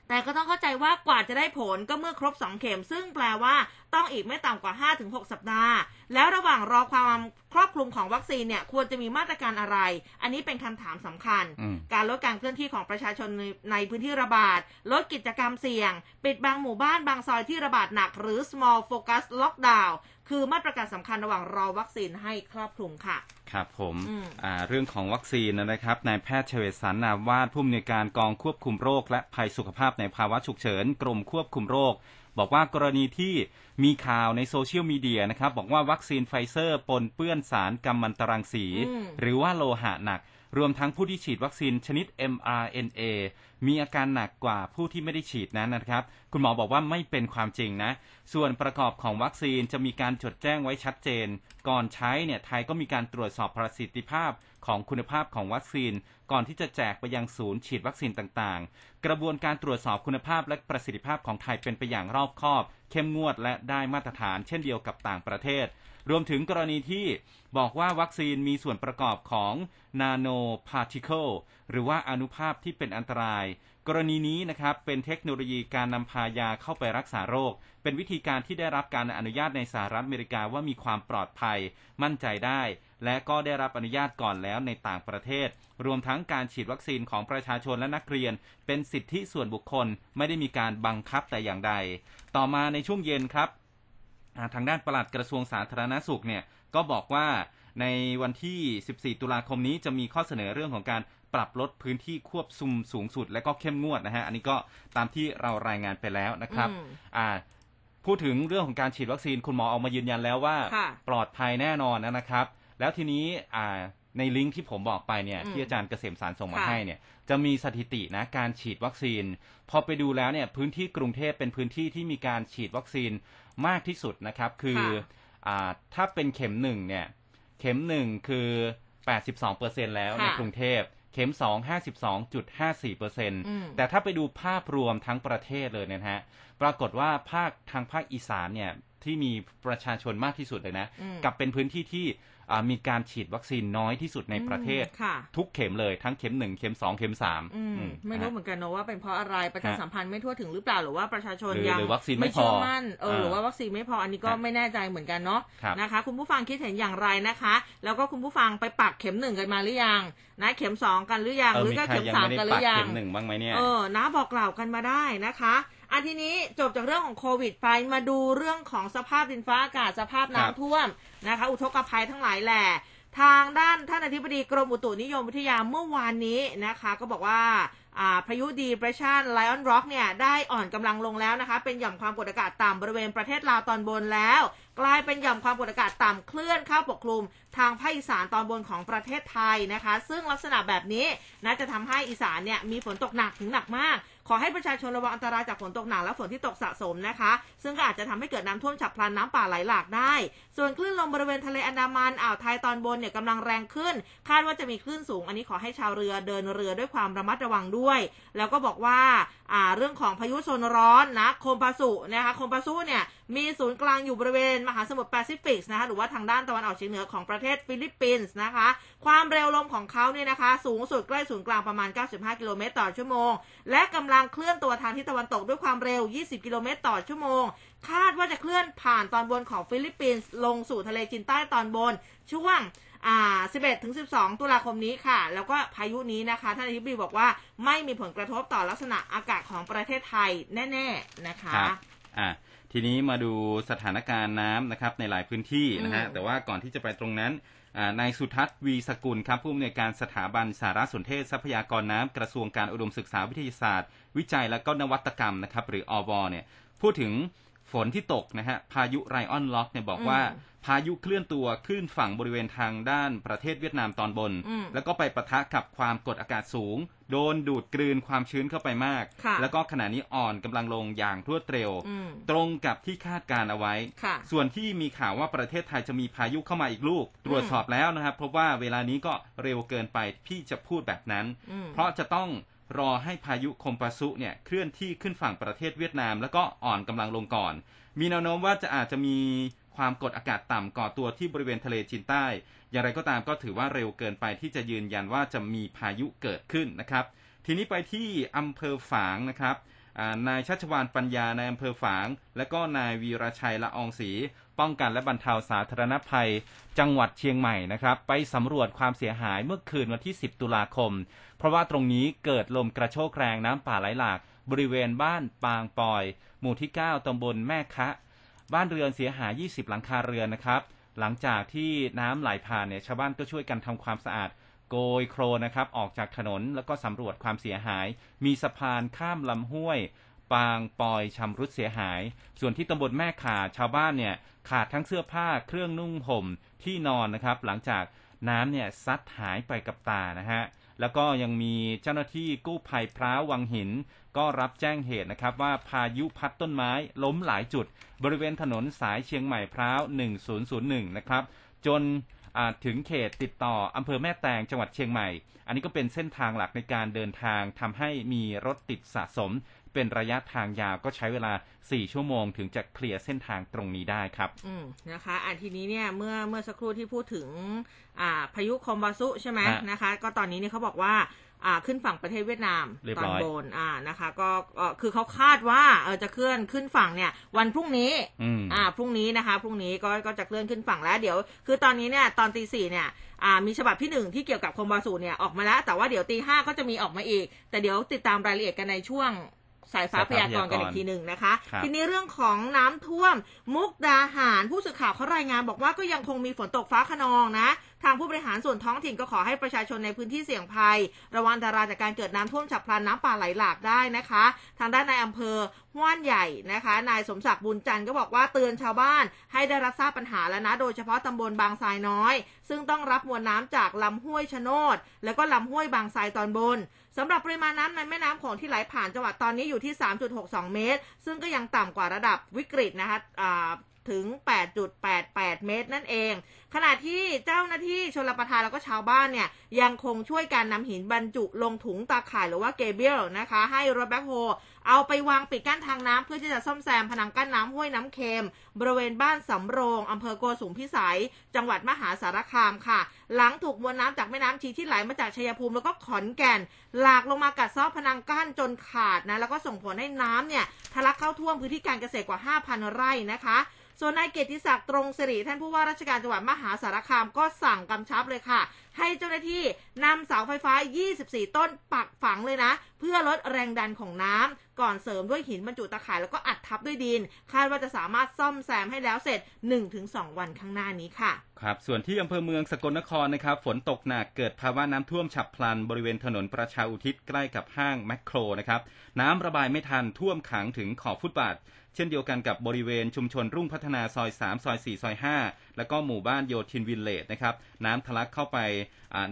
แต่ก็ต้องเข้าใจว่ากว่าจะได้ผลก็เมื่อครบ 2 เข็ม ซึ่งแปลว่าต้องอีกไม่ต่ำกว่า 5-6 สัปดาห์ แล้วระหว่างรอความครอบคลุมของวัคซีนเนี่ยควรจะมีมาตรการอะไร อันนี้เป็นคำถามสำคัญอืมการลดการเคลื่อนที่ของประชาชนในในพื้นที่ระบาด ลดกิจกรรมเสี่ยง ปิดบางหมู่บ้านบางซอยที่ระบาดหนัก หรือ small focus lockdown คือมาตรการสำคัญระหว่างรอวัคซีนให้ครอบคลุมค่ะ ครับผมอืมอ่าเรื่องของวัคซีนนะครับนายแพทย์เฉวตสรร นามวาทผู้อำนวยการกองควบคุมโรค และภัยสุขภาพในภาวะฉุกเฉินกรมควบคุมโรค บอกว่ากรณีที่มีข่าวในโซเชียลมีเดียนะครับ บอกว่าวัคซีนไฟเซอร์ปนเปื้อนสารกัมมันตรังสีอืมหรือว่าโลหะหนัก รวมทั้งผู้ที่ฉีดวัคซีนชนิด mRNA มีอาการหนักกว่าผู้ที่ไม่ได้ฉีดนั้นนะครับ คุณหมอบอกว่าไม่เป็นความจริงนะ ส่วนประกอบของวัคซีนจะมีการจดแจ้งไว้ชัดเจน ก่อนใช้เนี่ยไทยก็มีการตรวจสอบประสิทธิภาพของคุณภาพของวัคซีน ก่อนที่จะแจกไปยังศูนย์ฉีดวัคซีนต่างๆ กระบวนการตรวจสอบคุณภาพและประสิทธิภาพของไทยเป็นไปอย่างรอบคอบ เข้มงวดและได้มาตรฐานเช่นเดียวกับต่างประเทศ รวมถึงกรณีที่บอกว่าวัคซีนมีส่วนประกอบของ nanoparticleหรือว่าอนุภาพที่เป็นอันตราย กรณีนี้นะครับเป็นเทคโนโลยีการนำพายาเข้าไปรักษาโรค เป็นวิธีการที่ได้รับการอนุญาตในสหรัฐอเมริกาว่ามีความปลอดภัย มั่นใจได้ และก็ได้รับอนุญาตก่อนแล้วในต่างประเทศ รวมทั้งการฉีดวัคซีนของประชาชนและนักเรียน เป็นสิทธิส่วนบุคคลไม่ได้มีการบังคับแต่อย่างใด ต่อมาในช่วงเย็นครับทางด้านปลัดกระทรวงสาธารณสุขเนี่ยก็บอกว่าในวันที่ 14 ตุลาคมนี้จะมีข้อเสนอเรื่องของการ ปรับลดพื้นที่ควบคุมสูงสุด และก็เข้มงวดนะฮะอันนี้ก็ตามที่เรารายงานไปแล้วนะครับอ่าพูดถึงเรื่องของการฉีดวัคซีนคุณหมอออกมายืนยันแล้วว่า ปลอดภัยแน่นอนนะครับ แล้วทีนี้อ่าในลิงก์ที่ผมบอกไปเนี่ยที่อาจารย์เกษมสารส่งมาให้เนี่ยจะมีสถิตินะการฉีดวัคซีน พอไปดูแล้วเนี่ยพื้นที่กรุงเทพเป็นพื้นที่ที่มีการฉีดวัคซีนมากที่สุดนะครับ คืออ่าถ้าเป็นเข็มหนึ่งเนี่ยเข็มหนึ่งคือ 82%แล้วในกรุงเทพเข็มสอง52.54%แต่ถ้าไปดูภาพรวมทั้งประเทศเลยนะฮะ ปรากฏว่าภาคทางภาคอีสานเนี่ยที่มีประชาชนมากที่สุดเลยนะ กับเป็นพื้นที่ที่ มีการฉีดวัคซีนน้อยที่สุดในประเทศ ทุกเข็มเลยทั้งเข็มหนึ่งเข็มสองเข็มสามไม่รู้เหมือนกันนะว่าเป็นเพราะอะไรประชาสัมพันธ์ไม่ทั่วถึงหรือเปล่าหรือว่าประชาชนยังไม่เชื่อมั่นเออหรือว่าวัคซีนไม่พออันนี้ก็ไม่แน่ใจเหมือนกันเนาะนะคะ คุณผู้ฟังคิดเห็นอย่างไรนะคะ แล้วก็คุณผู้ฟังไปปักเข็มหนึ่งกันมาหรือยังนะเข็มสองกันหรือยังหรือก็เข็มสามกันหรือยังเข็มหนึ่งบ้างไหมเนี่ยเออนะบอกกล่าวกันมาได้นะคะ อันทีนี้จบจากเรื่องของโควิดไปมาดูเรื่องของสภาพดินฟ้าอากาศสภาพน้ำท่วมนะคะ อุทกภัยทั้งหลายแหละทางด้านท่านอธิบดีกรมอุตุนิยมวิทยาเมื่อวานนี้นะคะ ก็บอกว่าพายุดีเปรชันไลออนร็อกเนี่ยได้อ่อนกำลังลงแล้วนะคะ เป็นหย่อมความกดอากาศต่ำบริเวณประเทศลาวตอนบนแล้ว กลายเป็นหย่อมความกดอากาศต่ำเคลื่อนเข้าปกคลุมทางภาคอีสานตอนบนของประเทศไทยนะคะ ซึ่งลักษณะแบบนี้น่าจะทำให้อีสานเนี่ยมีฝนตกหนักถึงหนักมาก ขอให้ประชาชนระวังอันตรายจากฝนตกหนักและฝนที่ตกสะสมนะคะ ซึ่งก็อาจจะทำให้เกิดน้ำท่วมฉับพลันน้ำป่าไหลหลากได้ ส่วนคลื่นลมบริเวณทะเลอันดามันอ่าวไทยตอนบนเนี่ยกำลังแรงขึ้น คาดว่าจะมีคลื่นสูง อันนี้ขอให้ชาวเรือเดินเรือด้วยความระมัดระวังด้วย แล้วก็บอกว่าอ่าเรื่องของพายุโซนร้อนนะโคมปาสุนะคะโคมปาสุเนี่ย มีศูนย์กลางอยู่บริเวณมหาสมุทรแปซิฟิกนะคะหรือว่าทางด้านตะวันออกเฉียงเหนือของประเทศฟิลิปปินส์นะคะ ความเร็วลมของเขาเนี่ยนะคะ สูงสุดใกล้ศูนย์กลางประมาณ 95 กิโลเมตรต่อชั่วโมง และกำลังเคลื่อนตัวทางทิศตะวันตกด้วยความเร็ว 20 กิโลเมตรต่อชั่วโมง คาดว่าจะเคลื่อนผ่านตอนบนของฟิลิปปินส์ลงสู่ทะเลจีนใต้ตอนบน ช่วง11ถึง12 ตุลาคมนี้ค่ะ แล้วก็พายุนี้นะคะ ท่านอธิบดีบอกว่าไม่มีผลกระทบต่อลักษณะอากาศของประเทศไทยแน่ ๆ นะคะอ่า ทีนี้มาดูสถานการณ์น้ำนะครับในหลายพื้นที่นะฮะแต่ว่าก่อนที่จะไปตรงนั้นนายสุทัศน์วีสกุลครับผู้อำนวยการสถาบันสารสนเทศทรัพยากรน้ำกระทรวงการอุดมศึกษาวิทยาศาสตร์ วิจัยและก็นวัตกรรมนะครับหรืออวเนี่ยพูดถึง ฝนที่ตกนะฮะพายุไรออนล็อกเนี่ยบอกว่าพายุเคลื่อนตัวขึ้นฝั่งบริเวณทางด้านประเทศเวียดนามตอนบน แล้วก็ไปปะทะกับความกดอากาศสูง โดนดูดกลืนความชื้นเข้าไปมาก แล้วก็ขณะนี้อ่อนกำลังลงอย่างรวดเร็ว ตรงกับที่คาดการเอาไว้ ส่วนที่มีข่าวว่าประเทศไทยจะมีพายุเข้ามาอีกลูก ตรวจสอบแล้วนะครับพบว่าเวลานี้ก็เร็วเกินไปพี่จะพูดแบบนั้น เพราะจะต้อง รอให้พายุคมปาซุเนี่ยเคลื่อนที่ขึ้นฝั่งประเทศเวียดนาม แล้วก็อ่อนกำลังลงก่อน มีแนวโน้มว่าจะอาจจะมีความกดอากาศต่ำก่อตัวที่บริเวณทะเลจีนใต้ อย่างไรก็ตามก็ถือว่าเร็วเกินไปที่จะยืนยันว่าจะมีพายุเกิดขึ้นนะครับ ทีนี้ไปที่อำเภอฝางนะครับ นายชัชวานปัญญาในอำเภอฝาง และก็นายวีรชัยละอองศรีป้องกันและบรรเทาสาธารณภัย จังหวัดเชียงใหม่นะครับ ไปสำรวจความเสียหายเมื่อคืนวันที่ 10 ตุลาคม เพราะว่าตรงนี้เกิดลมกระโชกแรงน้ำป่าไหลหลาก บริเวณบ้านปางปอย หมู่ที่ 9ตำบลแม่คะ บ้านเรือนเสียหาย 20 หลังคาเรือนนะครับ หลังจากที่น้ำไหลผ่านเนี่ยชาวบ้านก็ช่วยกันทำความสะอาด โกยโครนะครับออกจากถนนแล้วก็สำรวจความเสียหาย มีสะพานข้ามลำห้วย ปางปอยชำรุดเสียหาย ส่วนที่ตำบลแม่ขาชาวบ้านเนี่ยขาดทั้งเสื้อผ้าเครื่องนุ่งห่มที่นอนนะครับ หลังจากน้ำเนี่ยซัดหายไปกับตานะฮะแล้วก็ยังมีเจ้าหน้าที่กู้ภัยพร้าววังหิน ก็รับแจ้งเหตุนะครับว่าพายุพัดต้นไม้ล้มหลายจุด บริเวณถนนสายเชียงใหม่พร้าว 1001 นะครับ จน ถึงเขตติดต่ออำเภอแม่แตงจังหวัดเชียงใหม่ อันนี้ก็เป็นเส้นทางหลักในการเดินทางทำให้มีรถติดสะสม เป็นระยะทางยาวก็ใช้เวลา 4 ชั่วโมงถึงจะเคลียร์เส้นทางตรงนี้ได้ครับ อืมนะคะอันทีนี้เนี่ยเมื่อเมื่อสักครู่ที่พูดถึงอ่าพายุคอมบาซุใช่ไหมฮะนะคะ ก็ตอนนี้เนี่ยเขาบอกว่า อ่าขึ้นฝั่งประเทศเวียดนามเรียบตอร้นอยบนอ่านะคะก็ก็คือเขาคาดว่าเออจะเคลื่อนขึ้นฝั่งเนี่ย วันพรุ่งนี้อืมอ่าพรุ่งนี้นะคะพรุ่งนี้ก็ก็จะเคลื่อนขึ้นฝั่งแล้วเดี๋ยว คือตอนนี้เนี่ยตอนตีสี่เนี่ยอ่ามีฉบับที่หนึ่งที่เกี่ยวกับคอมบาสูเนี่ยออกมาแล้ว แต่ว่าเดี๋ยวตีห้าก็จะมีออกมาอีก แต่เดี๋ยวติดตามรายละเอียดกันในช่วง สายฟ้าสายพฟ้ายากรณ์กันอีกทีหนึ่งนะคะครับทีนี้เรื่องของน้ำท่วมมุกดาหารผู้สื่อข่าวเขารายงานบอกว่าก็ยังคงมีฝนตกฟ้าขนองนะ ทางผู้บริหารส่วนท้องถิ่นก็ขอให้ประชาชนในพื้นที่เสี่ยงภัย ระวังอันตรายจากการเกิดน้ำท่วมฉับพลันน้ำป่าไหลหลากได้นะคะ ทางด้านนายอำเภอห้วนใหญ่นะคะ นายสมศักดิ์บุญจันทร์ก็บอกว่าเตือนชาวบ้านให้ได้รับทราบปัญหาแล้วนะ โดยเฉพาะตำบลบางทรายน้อย ซึ่งต้องรับมวลน้ำจากลำห้วยชะโนดแล้วก็ลำห้วยบางทรายตอนบน สำหรับปริมาณน้ำในแม่น้ำโของที่ไหลผ่านจังหวัดตอนนี้อยู่ที่ 3.62 เมตร ซึ่งก็ยังต่ำกว่าระดับวิกฤตนะคะอ่า ถึง 8.88 เมตรนั่นเอง ขณะที่เจ้าหน้าที่ชลประทานแล้วก็ชาวบ้านเนี่ยยังคงช่วยการนำหินบรรจุลงถุงตาข่ายหรือว่าเกเบียลนะคะ ให้รถแบ็คโฮเอาไปวางปิดกั้นทางน้ำเพื่อที่จะซ่อมแซมผนังกั้นน้ำห้วยน้ำเค็ม บริเวณบ้านสำโรงอำเภอโกสุมพิสัย จังหวัดมหาสารคามค่ะ หลังถูกมวลน้ำจากแม่น้ำชีที่ไหลมาจากชัยภูมิแล้วก็ขอนแก่น หลากลงมากัดเซาะพนังกั้นจนขาดนะแล้วก็ส่งผลให้น้ำเนี่ยทะลักเข้าท่วมพื้นที่การเกษตรกว่า 5,000 ไร่นะคะ ส่วนนายเกียรติศักดิ์ตรงสิริท่านผู้ว่าราชการจังหวัดมหาสารคามก็สั่งกำชับเลยค่ะ ให้เจ้าหน้าที่นำเสาไฟฟ้า 24 ต้นปักฝังเลยนะ เพื่อลดแรงดันของน้ำก่อนเสริมด้วยหินบรรจุตะข่ายแล้วก็อัดทับด้วยดิน คาดว่าจะสามารถซ่อมแซมให้แล้วเสร็จ 1-2 วันข้างหน้านี้ค่ะครับส่วนที่อำเภอเมืองสกลนครนะครับ ฝนตกหนักเกิดภาวะน้ำท่วมฉับพลัน บริเวณถนนประชาอุทิศใกล้กับห้างแมคโครนะครับน้ำระบายไม่ทันท่วมขังถึงขอบฟุตบาท เช่นเดียวกันกับบริเวณชุมชนรุ่งพัฒนาซอย 3 ซอย 4 ซอย 5 แล้วก็หมู่บ้านโยธินวิลเลจนะครับน้ำทะลักเข้าไป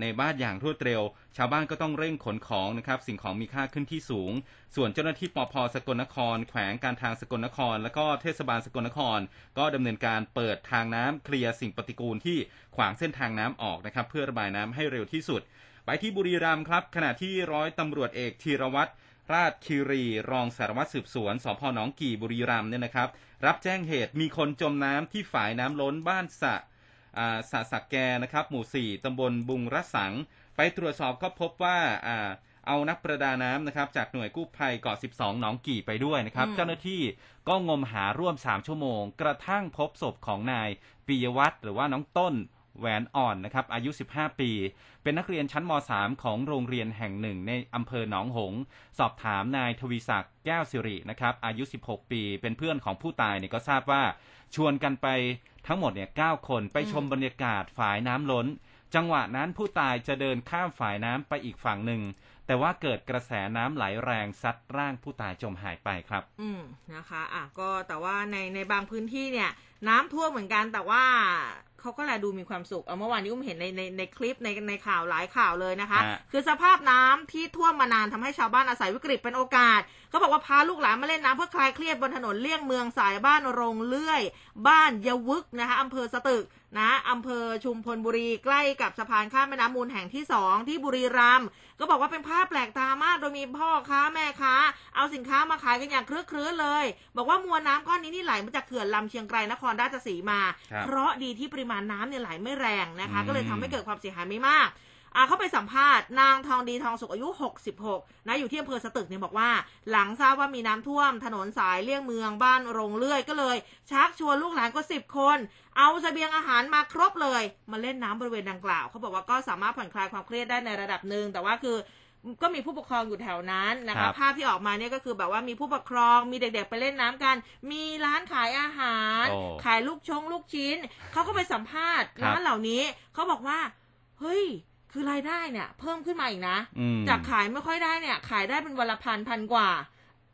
ในบ้านอย่างรวดเร็ว ชาวบ้านก็ต้องเร่งขนของนะครับสิ่งของมีค่าขึ้นที่สูง ส่วนเจ้าหน้าที่ปพสกลนคร แขวงการทางสกลนคร แล้วก็เทศบาลสกลนคร ก็ดำเนินการเปิดทางน้ำเคลียร์สิ่งปฏิกูลที่ขวางเส้นทางน้ำออกนะครับเพื่อระบายน้ำให้เร็วที่สุด ไปที่บุรีรัมย์ครับขณะที่ร้อยตำรวจเอกธีรวัตร ราชคีรี รองสารวัตรสืบสวนสพหนองกี่บุรีรัมย์เนี่ยนะครับ รับแจ้งเหตุมีคนจมน้ำที่ฝายน้ำล้นบ้านสะอ่าสะสักแกนะครับ หมู่ 4ตำบลบุงระสัง ไปตรวจสอบก็พบว่าอ่าเอานักประดาน้ำนะครับจากหน่วยกู้ภัยเกาะ 12 หนองกี่ไปด้วยนะครับอืมเจ้าหน้าที่ก็งมหาร่วม 3 ชั่วโมง กระทั่งพบศพของนายปิยวัฒน์หรือว่าน้องต้น แหวนอ่อนนะครับอายุ 15 ปี เป็นนักเรียนชั้นม .3 ของโรงเรียนแห่งหนึ่งในอำเภอหนองหงส์สอบถามนายทวีศักดิ์แก้วสิรินะครับอายุ 16 ปี เป็นเพื่อนของผู้ตายเนี่ยก็ทราบว่าชวนกันไปทั้งหมดเนี่ย9คนไปชมบรรยากาศฝายน้ำล้น จังหวะนั้นผู้ตายจะเดินข้ามฝายน้ำไปอีกฝั่งหนึ่งแต่ว่าเกิดกระแสน้ำไหลแรงซัดร่างผู้ตายจมหายไปครับ อืมนะคะ อะก็แต่ว่าในในบางพื้นที่เนี่ย น้ำท่วมเหมือนกันแต่ว่า เขาก็แลดูมีความสุข เอาเมื่อวานนี้อุ้มเห็นในในในคลิปในในข่าวหลายข่าวเลยนะคะฮะคือสภาพน้ำที่ท่วมมานานทำให้ชาวบ้านอาศัยวิกฤตเป็นโอกาส เขาบอกว่าพาลูกหลานมาเล่นน้ำเพื่อคลายเครียดบนถนนเลี่ยงเมืองสายบ้านโรงเลื่อย บ้านยวึกนะคะอำเภอสตึก นะอำเภอชุมพลบุรีใกล้กับสะพานข้ามแม่น้ำมูลแห่งที่สองที่บุรีรัมย์ก็บอกว่าเป็นภาพแปลกตามาก โดยมีพ่อค้าแม่ค้า เอาสินค้ามาขายกันอย่างคลึกครื้นเลย บอกว่ามวลน้ำก้อนนี้นี่ไหลมาจากเขื่อนลำเชียงไกรนครราชสีมา ครับเพราะดีที่ปริมาณน้ำเนี่ยไหลไม่แรงนะคะ อืม ก็เลยทำให้เกิดความเสียหายไม่มาก อ่าเขาไปสัมภาษณ์นางทองดีทองสุขอายุ 66 นะอยู่ที่อำเภอสตึกเนี่ยบอกว่า หลังทราบว่ามีน้ำท่วมถนนสายเลี่ยงเมืองบ้านโรงเลื่อยก็เลย ชักชวนลูกหลานกว่าสิบคน เอาเสบียงอาหารมาครบเลย มาเล่นน้ำบริเวณดังกล่าวเขาบอกว่าก็สามารถผ่อนคลายความเครียดได้ในระดับหนึ่งแต่ว่าคือก็มีผู้ปกครองอยู่แถวนั้นนะครัคะบภาพที่ออกมาเนี่ยก็คือแบบว่ามีผู้ปกครองมีเด็กๆไปเล่นน้ำกัน มีร้านขายอาหารโอ้ขายลูกชงลูกชิ้นเขาก็ไปสัมภาษณ์ครับร้านเหล่านี้เขาบอกว่า เฮ้ยคือรายได้เนี่ยเพิ่มขึ้นมาอีกนะอืมจากขายไม่ค่อยได้เนี่ย ขายได้เป็นวันละพันพันกว่า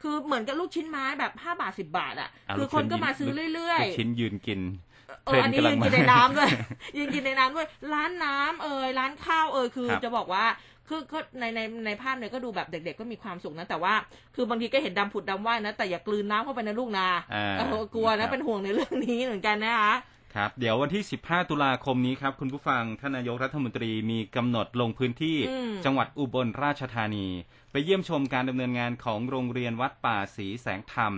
คือเหมือนกับลูกชิ้นไม้แบบห้าบาทสิบาทอะ่ะอะคือลูกคนชิ้นก็มายืนซื้อเรื่อยลูกชิ้นยืนกินๆ เอออันนี้เทรนด์ยืกำลันงกินมาในน้ำด้วยยืนกินในน้ำด้วย ร้านน้ำเอยร้านข้าวเอยคือครับจะบอกว่าคือก็ในในในภาพเนี่ยก็ดูแบบเด็ก ๆ ก็มีความสุขนะแต่ว่าคือบางทีก็เห็นดำผุดดำว่ายนะ แต่อย่ากลืนน้ำเข้าไปนะลูกนะอ่าเออกลัวครันะบเป็นห่วงในเรื่องนี้เหมือนกันนะคะครับเดี๋ยววันที่ 15 ตุลาคมนี้ครับคุณผู้ฟังท่านนายกรัฐมนตรีมีกำหนดลงพื้นที่อืมจังหวัดอุบลราชธานี ไปเยี่ยมชมการดำเนินงานของโรงเรียนวัดป่าศรีแสงธรรม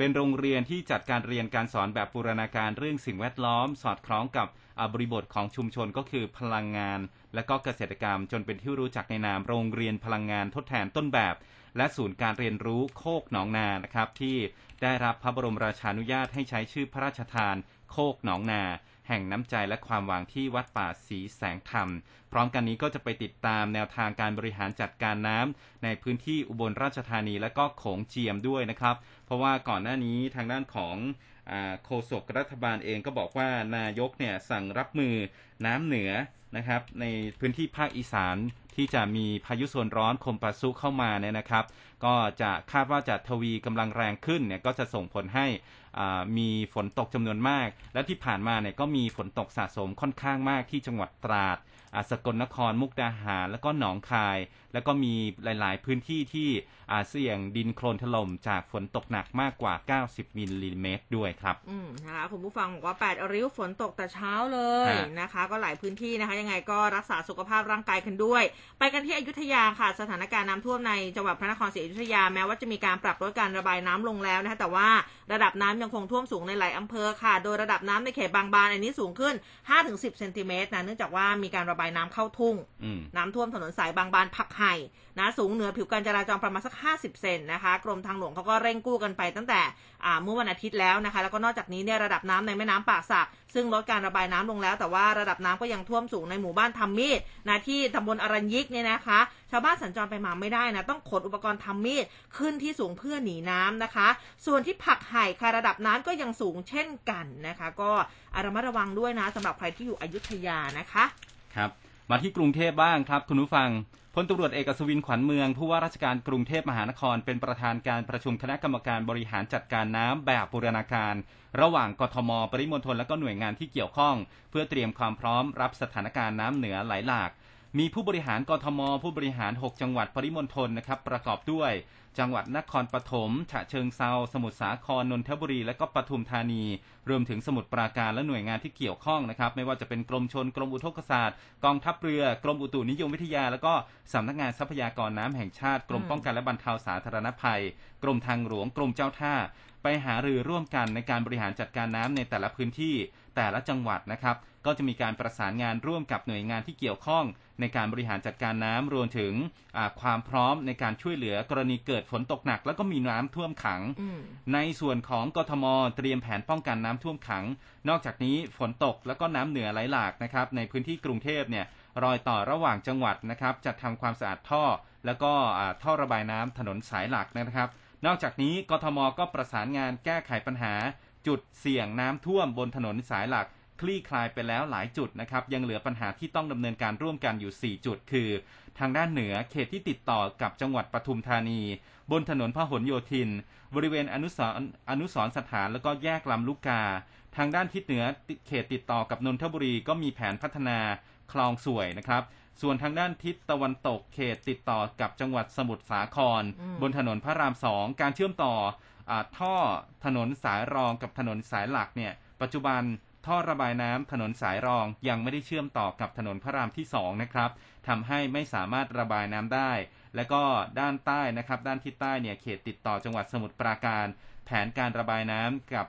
เป็นโรงเรียนที่จัดการเรียนการสอนแบบบูรณาการเรื่องสิ่งแวดล้อม สอดคล้องกับอ่าบริบทของชุมชนก็คือพลังงาน และก็เกษตรกรรม จนเป็นที่รู้จักในนามโรงเรียนพลังงานทดแทนต้นแบบ และศูนย์การเรียนรู้โคกหนองนานะครับที่ได้รับพระบรมราชานุญาตให้ใช้ชื่อพระราชทาน โคกหนองนา แห่งน้ำใจและความหวังที่วัดป่าศรีแสงธรรม พร้อมกันนี้ก็จะไปติดตามแนวทางการบริหารจัดการน้ำในพื้นที่อุบลราชธานีและก็โขงเจียมด้วยนะครับ เพราะว่าก่อนหน้านี้ทางด้านของอโฆษกรัฐบาลเองก็บอกว่านายกเนี่ยสั่งรับมือน้ำเหนือนะครับ ในพื้นที่ภาคอีสานที่จะมีพายุโซนร้อนคมปาซุเข้ามาเนี่ยนะครับ ก็จะคาดว่าจะทวีกำลังแรงขึ้นเนี่ยก็จะส่งผลให้มีฝนตกจำนวนมาก และที่ผ่านมาเนี่ยก็มีฝนตกสะสมค่อนข้างมากที่จังหวัดตราด สกลนครมุกดาหารแล้วก็หนองคาย แล้วก็มีหลาย ๆ พื้นที่ที่ เสี่ยงดินโคลนถล่มจากฝนตกหนักมากกว่า 90มิลลิเมตรด้วยครับ อืมนะคะคุณผู้ฟังบอกว่า 8 ริ้วฝนตกแต่เช้าเลยฮะนะคะ ก็หลายพื้นที่นะคะ ยังไงก็รักษาสุขภาพร่างกายกันด้วย ไปกันที่อยุธยาค่ะ สถานการณ์น้ำท่วมในจังหวัดพระนครศรีอยุธยาแม้ว่าจะมีการปรับลดการระบายน้ำลงแล้วนะคะแต่ว่าระดับน้ำยังคงท่วมสูงในหลายอำเภอค่ะ โดยระดับน้ำในเขตบางบานอันนี้สูงขึ้น 5-10เซนติเมตรนะเนื่องจากว่ามีการระบายน้ำเข้าทุ่งอืมน้ำท่วมถนนสายบางบานพักไห่นะสูงเหนือผิวการจราจรประมาณสัก50 เซนนะคะ กรมทางหลวงเขาก็เร่งกู้กันไปตั้งแต่เมื่อวันอาทิตย์แล้วนะคะ แล้วก็นอกจากนี้เนี่ยระดับน้ำในแม่น้ำป่าสักซึ่งลดการระบายน้ำลงแล้ว แต่ว่าระดับน้ำก็ยังท่วมสูงในหมู่บ้านทำมีดนะที่ตำบลอรัญยิกเนี่ยนะคะ ชาวบ้านสัญจรไปมาไม่ได้นะ ต้องขนอุปกรณ์ทำมีดขึ้นที่สูงเพื่อหนีน้ำนะคะ ส่วนที่ผักไห่ค่ะระดับน้ำก็ยังสูงเช่นกันนะคะ ก็อระมัดระวังด้วยนะสำหรับใครที่อยู่อยุธยานะคะ ครับ มาที่กรุงเทพบ้างครับคุณผู้ฟัง พลตำรวจเอกสุวินขวัญเมือง ผู้ว่าราชการกรุงเทพมหานคร เป็นประธานการประชุมคณะกรรมการบริหารจัดการน้ำแบบบูรณาการ ระหว่างกทม ปริมณฑลและก็หน่วยงานที่เกี่ยวข้อง เพื่อเตรียมความพร้อมรับสถานการณ์น้ำเหนือไหลหลาก มีผู้บริหารกทม ผู้บริหาร 6 จังหวัดปริมณฑลนะครับประกอบด้วย จังหวัดนครปฐม ฉะเชิงเซา สมุทรสาคร นนทบุรี และก็ปทุมธานี รวมถึงสมุทรปราการและหน่วยงานที่เกี่ยวข้องนะครับ ไม่ว่าจะเป็นกรมชน กรมอุทกศาสตร์ กองทัพเรือ กรมอุตุนิยมวิทยา แล้วก็สำนักงานทรัพยากรน้ำแห่งชาติ กรมป้องกันและบรรเทาสาธารณภัย กรมทางหลวง กรมเจ้าท่า ไปหารือร่วมกันในการบริหารจัดการน้ำในแต่ละพื้นที่ แต่ละจังหวัดนะครับ ก็จะมีการประสานงานร่วมกับหน่วยงานที่เกี่ยวข้อง ในการบริหารจัดการน้ำรวมถึงอ่าความพร้อมในการช่วยเหลือกรณีเกิดฝนตกหนัก แล้วก็มีน้ำท่วมขังอืมในส่วนของกทมเตรียมแผนป้องกันน้ำท่วมขัง นอกจากนี้ฝนตกแล้วก็น้ำเหนือไหลหลากนะครับในพื้นที่กรุงเทพเนี่ยรอยต่อระหว่างจังหวัดนะครับจะทำความสะอาดท่อ แล้วก็อ่าท่อระบายน้ำถนนสายหลักนะครับ นอกจากนี้กทมก็ประสานงานแก้ไขปัญหาจุดเสี่ยงน้ำท่วมบนถนนสายหลัก คลี่คลายไปแล้วหลายจุดนะครับ ยังเหลือปัญหาที่ต้องดำเนินการร่วมกันอยู่ 4 จุด คือ ทางด้านเหนือเขตที่ติดต่อกับจังหวัดปทุมธานี บนถนนพหลโยธิน บริเวณอนุสรณ์อนุสรณ์สถานแล้วก็แยกลำลูกกา ทางด้านทิศเหนือเขตติดต่อกับนนทบุรีก็มีแผนพัฒนาคลองสวยนะครับส่วนทางด้านทิศตะวันตกเขตติดต่อกับจังหวัดสมุทรสาครอืมบนถนนพระรามสองการเชื่อมต่ออาท่อถนนสายรองกับถนนสายหลักเนี่ยปัจจุบัน ท่อระบายน้ำถนนสายรองยังไม่ได้เชื่อมต่อกับถนนพระรามที่สองนะครับทำให้ไม่สามารถระบายน้ำได้ และก็ด้านใต้นะครับด้านทิศใต้เนี่ยเขตติดต่อจังหวัดสมุทรปราการ แผนการระบายน้ำกับ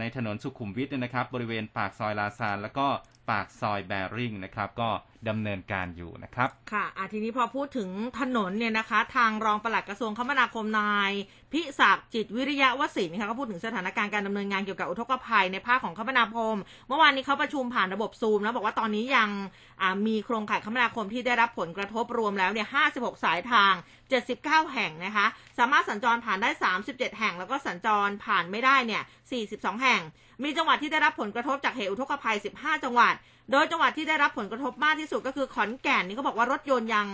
ในถนนสุขุมวิทนะครับบริเวณปากซอยลาซานแล้วก็ ปากซอยแบริ่งนะครับ ก็ดำเนินการอยู่นะครับ ค่ะอะทีนี้พอพูดถึงถนนเนี่ยนะคะ ทางรองปลัดกระทรวงคมนาคมนาย พิศักดิ์จิตวิริยะวสินค่ะก็พูดถึงสถานการณ์การดำเนินงานเกี่ยวกับอุทกภัยในภาคของคมนาคม เมื่อวานนี้เขาประชุมผ่านระบบซูมแล้วบอกว่าตอนนี้ยังมีโครงข่ายคมนาคมที่ได้รับผลกระทบรวมแล้วเนี่ย56 สายทาง 79 แห่งนะคะ สามารถสัญจรผ่านได้ 37 แห่ง แล้วก็สัญจรผ่านไม่ได้เนี่ย 42 แห่ง มีจังหวัดที่ได้รับผลกระทบจากเหตุอุทกภัย 15 จังหวัด โดยจังหวัดที่ได้รับผลกระทบมากที่สุดก็คือขอนแก่นนี่เขาบอกว่ารถยนต์ยัง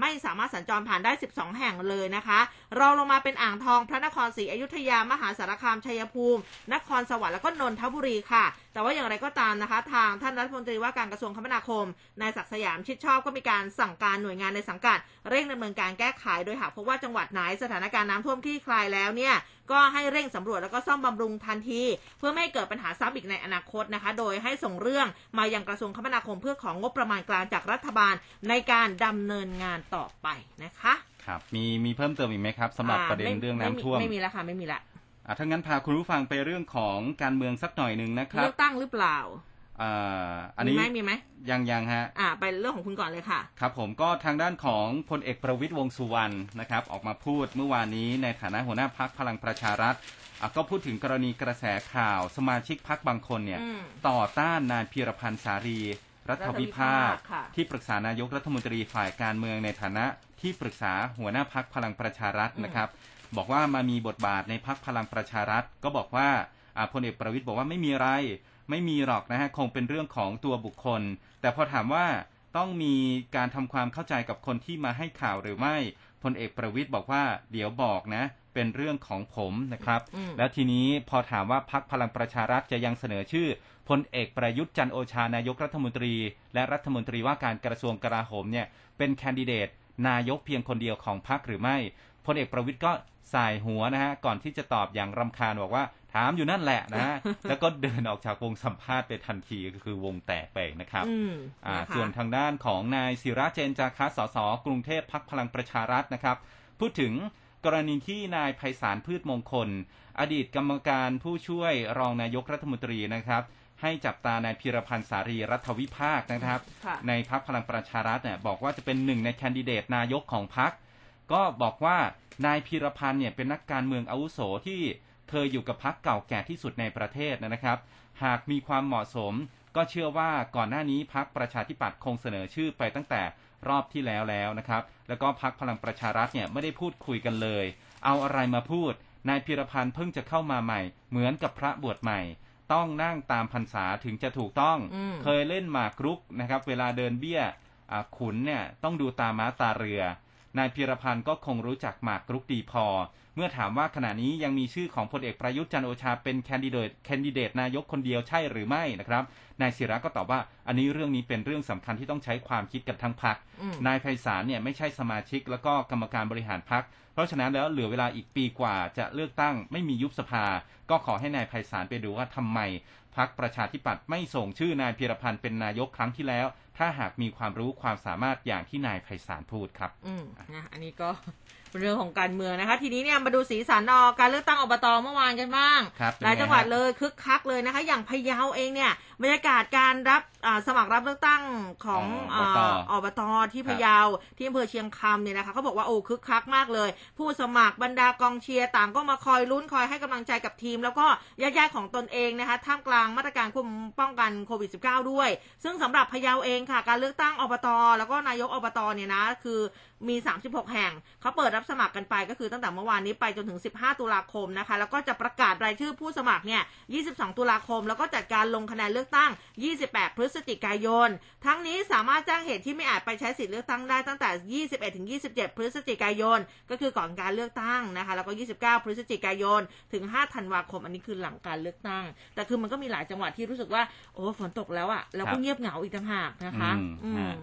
ไม่สามารถสัญจรผ่านได้ 12 แห่งเลยนะคะรองลงมาเป็นอ่างทอง พระนครศรีอยุธยามหาสารคามชัยภูมิ นครสวรรค์แล้วก็นนทบุรีค่ะ แต่ว่าอย่างไรก็ตามนะคะ ทางท่านรัฐมนตรีว่าการกระทรวงคมนาคมนายศักดิ์สยามชิดชอบก็มีการสั่งการหน่วยงานในสังกัด เร่งดำเนินการแก้ไขโดยหากพบว่าจังหวัดไหนสถานการณ์น้ำท่วมคลี่คลายแล้วเนี่ยก็ให้เร่งสำรวจแล้วก็ซ่อมบำรุงทันที เพื่อไม่ให้เกิดปัญหาซ้ำอีกในอนาคตนะคะ โดยให้ส่งเรื่องมายังกระทรวงคมนาคมเพื่อของงบประมาณกลางจากรัฐบาลในการดำเนินงานต่อไปนะคะครับมีมีเพิ่มเติมอีกไหมครับสำหรับอ่าประเด็นไม่เรื่องน้ำท่วมไม่มีแล้วค่ะไม่มีละอะถ้างั้นพาคุณผู้ฟังไปเรื่องของการเมืองสักหน่อยหนึ่งนะครับเลือกตั้งหรือเปล่าอ่าอันมีนี้ไหมมีไหมยังยังฮะอ่าไปเรื่องของคุณก่อนเลยค่ะ ครับผมก็ทางด้านของพลเอกประวิตยวงษ์สุวรรณนะครับ ออกมาพูดเมื่อวานนี้ในฐานะหัวหน้าพักพลังประชารัฐอะก็พูดถึงกรณีกระแสข่าวสมาชิกพักบางคนเนี่ยอืมต่อต้านนายพีรพันธ์สารี รัฐวิภาครัฐวิภาคค่ะที่ปรึกษานายกรัฐมนตรีฝ่ายการเมืองในฐานะที่ปรึกษาหัวหน้าพักพลังประชารัฐนะครับ บอกว่ามามีบทบาทในพักพลังประชารัฐ ก็บอกว่าอ่าพลเอกประวิตยบอกว่าไม่มีอะไร ไม่มีหรอกนะฮะคงเป็นเรื่องของตัวบุคคล แต่พอถามว่าต้องมีการทำความเข้าใจกับคนที่มาให้ข่าวหรือไม่พลเอกประวิตยบอกว่าเดี๋ยวบอกนะ เป็นเรื่องของผมนะครับอืมแล้วทีนี้พอถามว่าพักพลังประชารัฐจะยังเสนอชื่อ พลเอกประยุทธ์จันทร์โอชานายกรัฐมนตรี และรัฐมนตรีว่าการกระทรวงกลาโหมเนี่ยเป็นแคนดิเดตนายกเพียงคนเดียวของพักหรือไม่พลเอกประวิทย์ก็สายหัวนะฮะก่อนที่จะตอบอย่างรำคาญบอกว่าถามอยู่นั่นแหละนะฮะแล้วก็เดินออกจากวงสัมภาษณ์ไปทันทีก็คือวงแตกไปนะครับอืมอ่านะคะส่วนทางด้านของนายศิระเจนจาคะสสกรุงเทพพักพลังประชารัฐนะครับ พูดถึงกรณีที่นายไพศาลพืชมงคล อดีตกรรมการผู้ช่วยรองนายกรัฐมนตรีนะครับ ให้จับตานายพิรพันธ์สารีรัฐวิภาคนะครับค่ะในพักพลังประชารัฐเนี่ยบอกว่าจะเป็นหนึ่งในแคนดิเดตนายกของพักก็บอกว่านายพีรพันธ์เนี่ยเป็นนักการเมืองอาวุโสที่เคยอยู่กับพักเก่าแก่ที่สุดในประเทศนะครับ หากมีความเหมาะสม ก็เชื่อว่าก่อนหน้านี้พักประชาธิปัตย์คงเสนอชื่อไปตั้งแต่รอบที่แล้วแล้วนะครับ แล้วก็พักพลังประชารัฐเนี่ยไม่ได้พูดคุยกันเลย เอาอะไรมาพูด นายพีรพันธ์เพิ่งจะเข้ามาใหม่ เหมือนกับพระบวชใหม่ ต้องนั่งตามพรรษาถึงจะถูกต้องอืมเคยเล่นหมากรุกนะครับ เวลาเดินเบี้ยอ่าขุนเนี่ยต้องดูตาม้าตาเรือ นายพีรพันธ์ก็คงรู้จักหมากรุกดีพอ เมื่อถามว่าขณะนี้ยังมีชื่อของพลเอกประยุทธ์จันทร์โอชาเป็นแคนดิเดตแคนดิเดตนายกคนเดียวใช่หรือไม่นะครับนายศิระก็ตอบว่า อันนี้เรื่องนี้เป็นเรื่องสำคัญที่ต้องใช้ความคิดกันทั้งพักอืมนายไพศาลเนี่ยไม่ใช่สมาชิกแล้วก็กรรมการบริหารพักเพราะฉะนั้นแล้วเหลือเวลาอีกปีกว่าจะเลือกตั้งไม่มียุบสภา ก็ขอให้นายไพศาลไปดูว่าทำไมพักประชาธิปัตย์ไม่ส่งชื่อนายพีรพันธ์เป็นนายกครั้งที่แล้ว ถ้าหากมีความรู้ความสามารถอย่างที่นายไพศาลพูดครับ อืมนะอันนี้ก็ เป็นเรื่องของการเมืองนะคะ ทีนี้เนี่ยมาดูสีสันออกการเลือกตั้งอบตเมื่อวานกันบ้างครับหลายเป็นไงจังหวัดฮะเลยคึกคักเลยนะคะ อย่างพะเยาเองเนี่ยบรรยากาศการรับอ่าสมัครรับเลือกตั้งของอ๋ออบตาอบตที่พะเยาที่อำเภอเชียงคำเนี่ยนะคะเขาบอกว่าโอ้คึกคักมากเลย ผู้สมัครบรรดากองเชียร์ต่างก็มาคอยลุ้นคอยให้กำลังใจกับทีม แล้วก็ญาติๆของตนเองนะคะท่ามกลางมาตรการควบคุมป้องกันโควิด -19 ด้วย ซึ่งสำหรับพะเยาเองค่ะ การเลือกตั้งอบตแล้วก็นายกอบตเนี่ยนะคือมี 36 แห่ง เขาเปิดรับสมัครกันไปก็คือตั้งแต่เมื่อวานนี้ไปจนถึง 15 ตุลาคมนะคะ แล้วก็จะประกาศรายชื่อผู้สมัครเนี่ย 22 ตุลาคม แล้วก็จัดการลงคะแนนเลือกตั้ง 28 พฤศจิกายน ทั้งนี้สามารถแจ้งเหตุที่ไม่อาจไปใช้สิทธิเลือกตั้งได้ตั้งแต่ 21 ถึง 27 พฤศจิกายน ก็คือก่อนการเลือกตั้งนะคะ แล้วก็ 29 พฤศจิกายน ถึง 5 ธันวาคม อันนี้คือหลังการเลือกตั้ง แต่คือมันก็มีหลายจังหวัดที่รู้สึกว่า โอ้ ฝนตกแล้วอะแล้วครัก็บเงียบเหงาอีกต่างหากนะคะอืมอืฮะม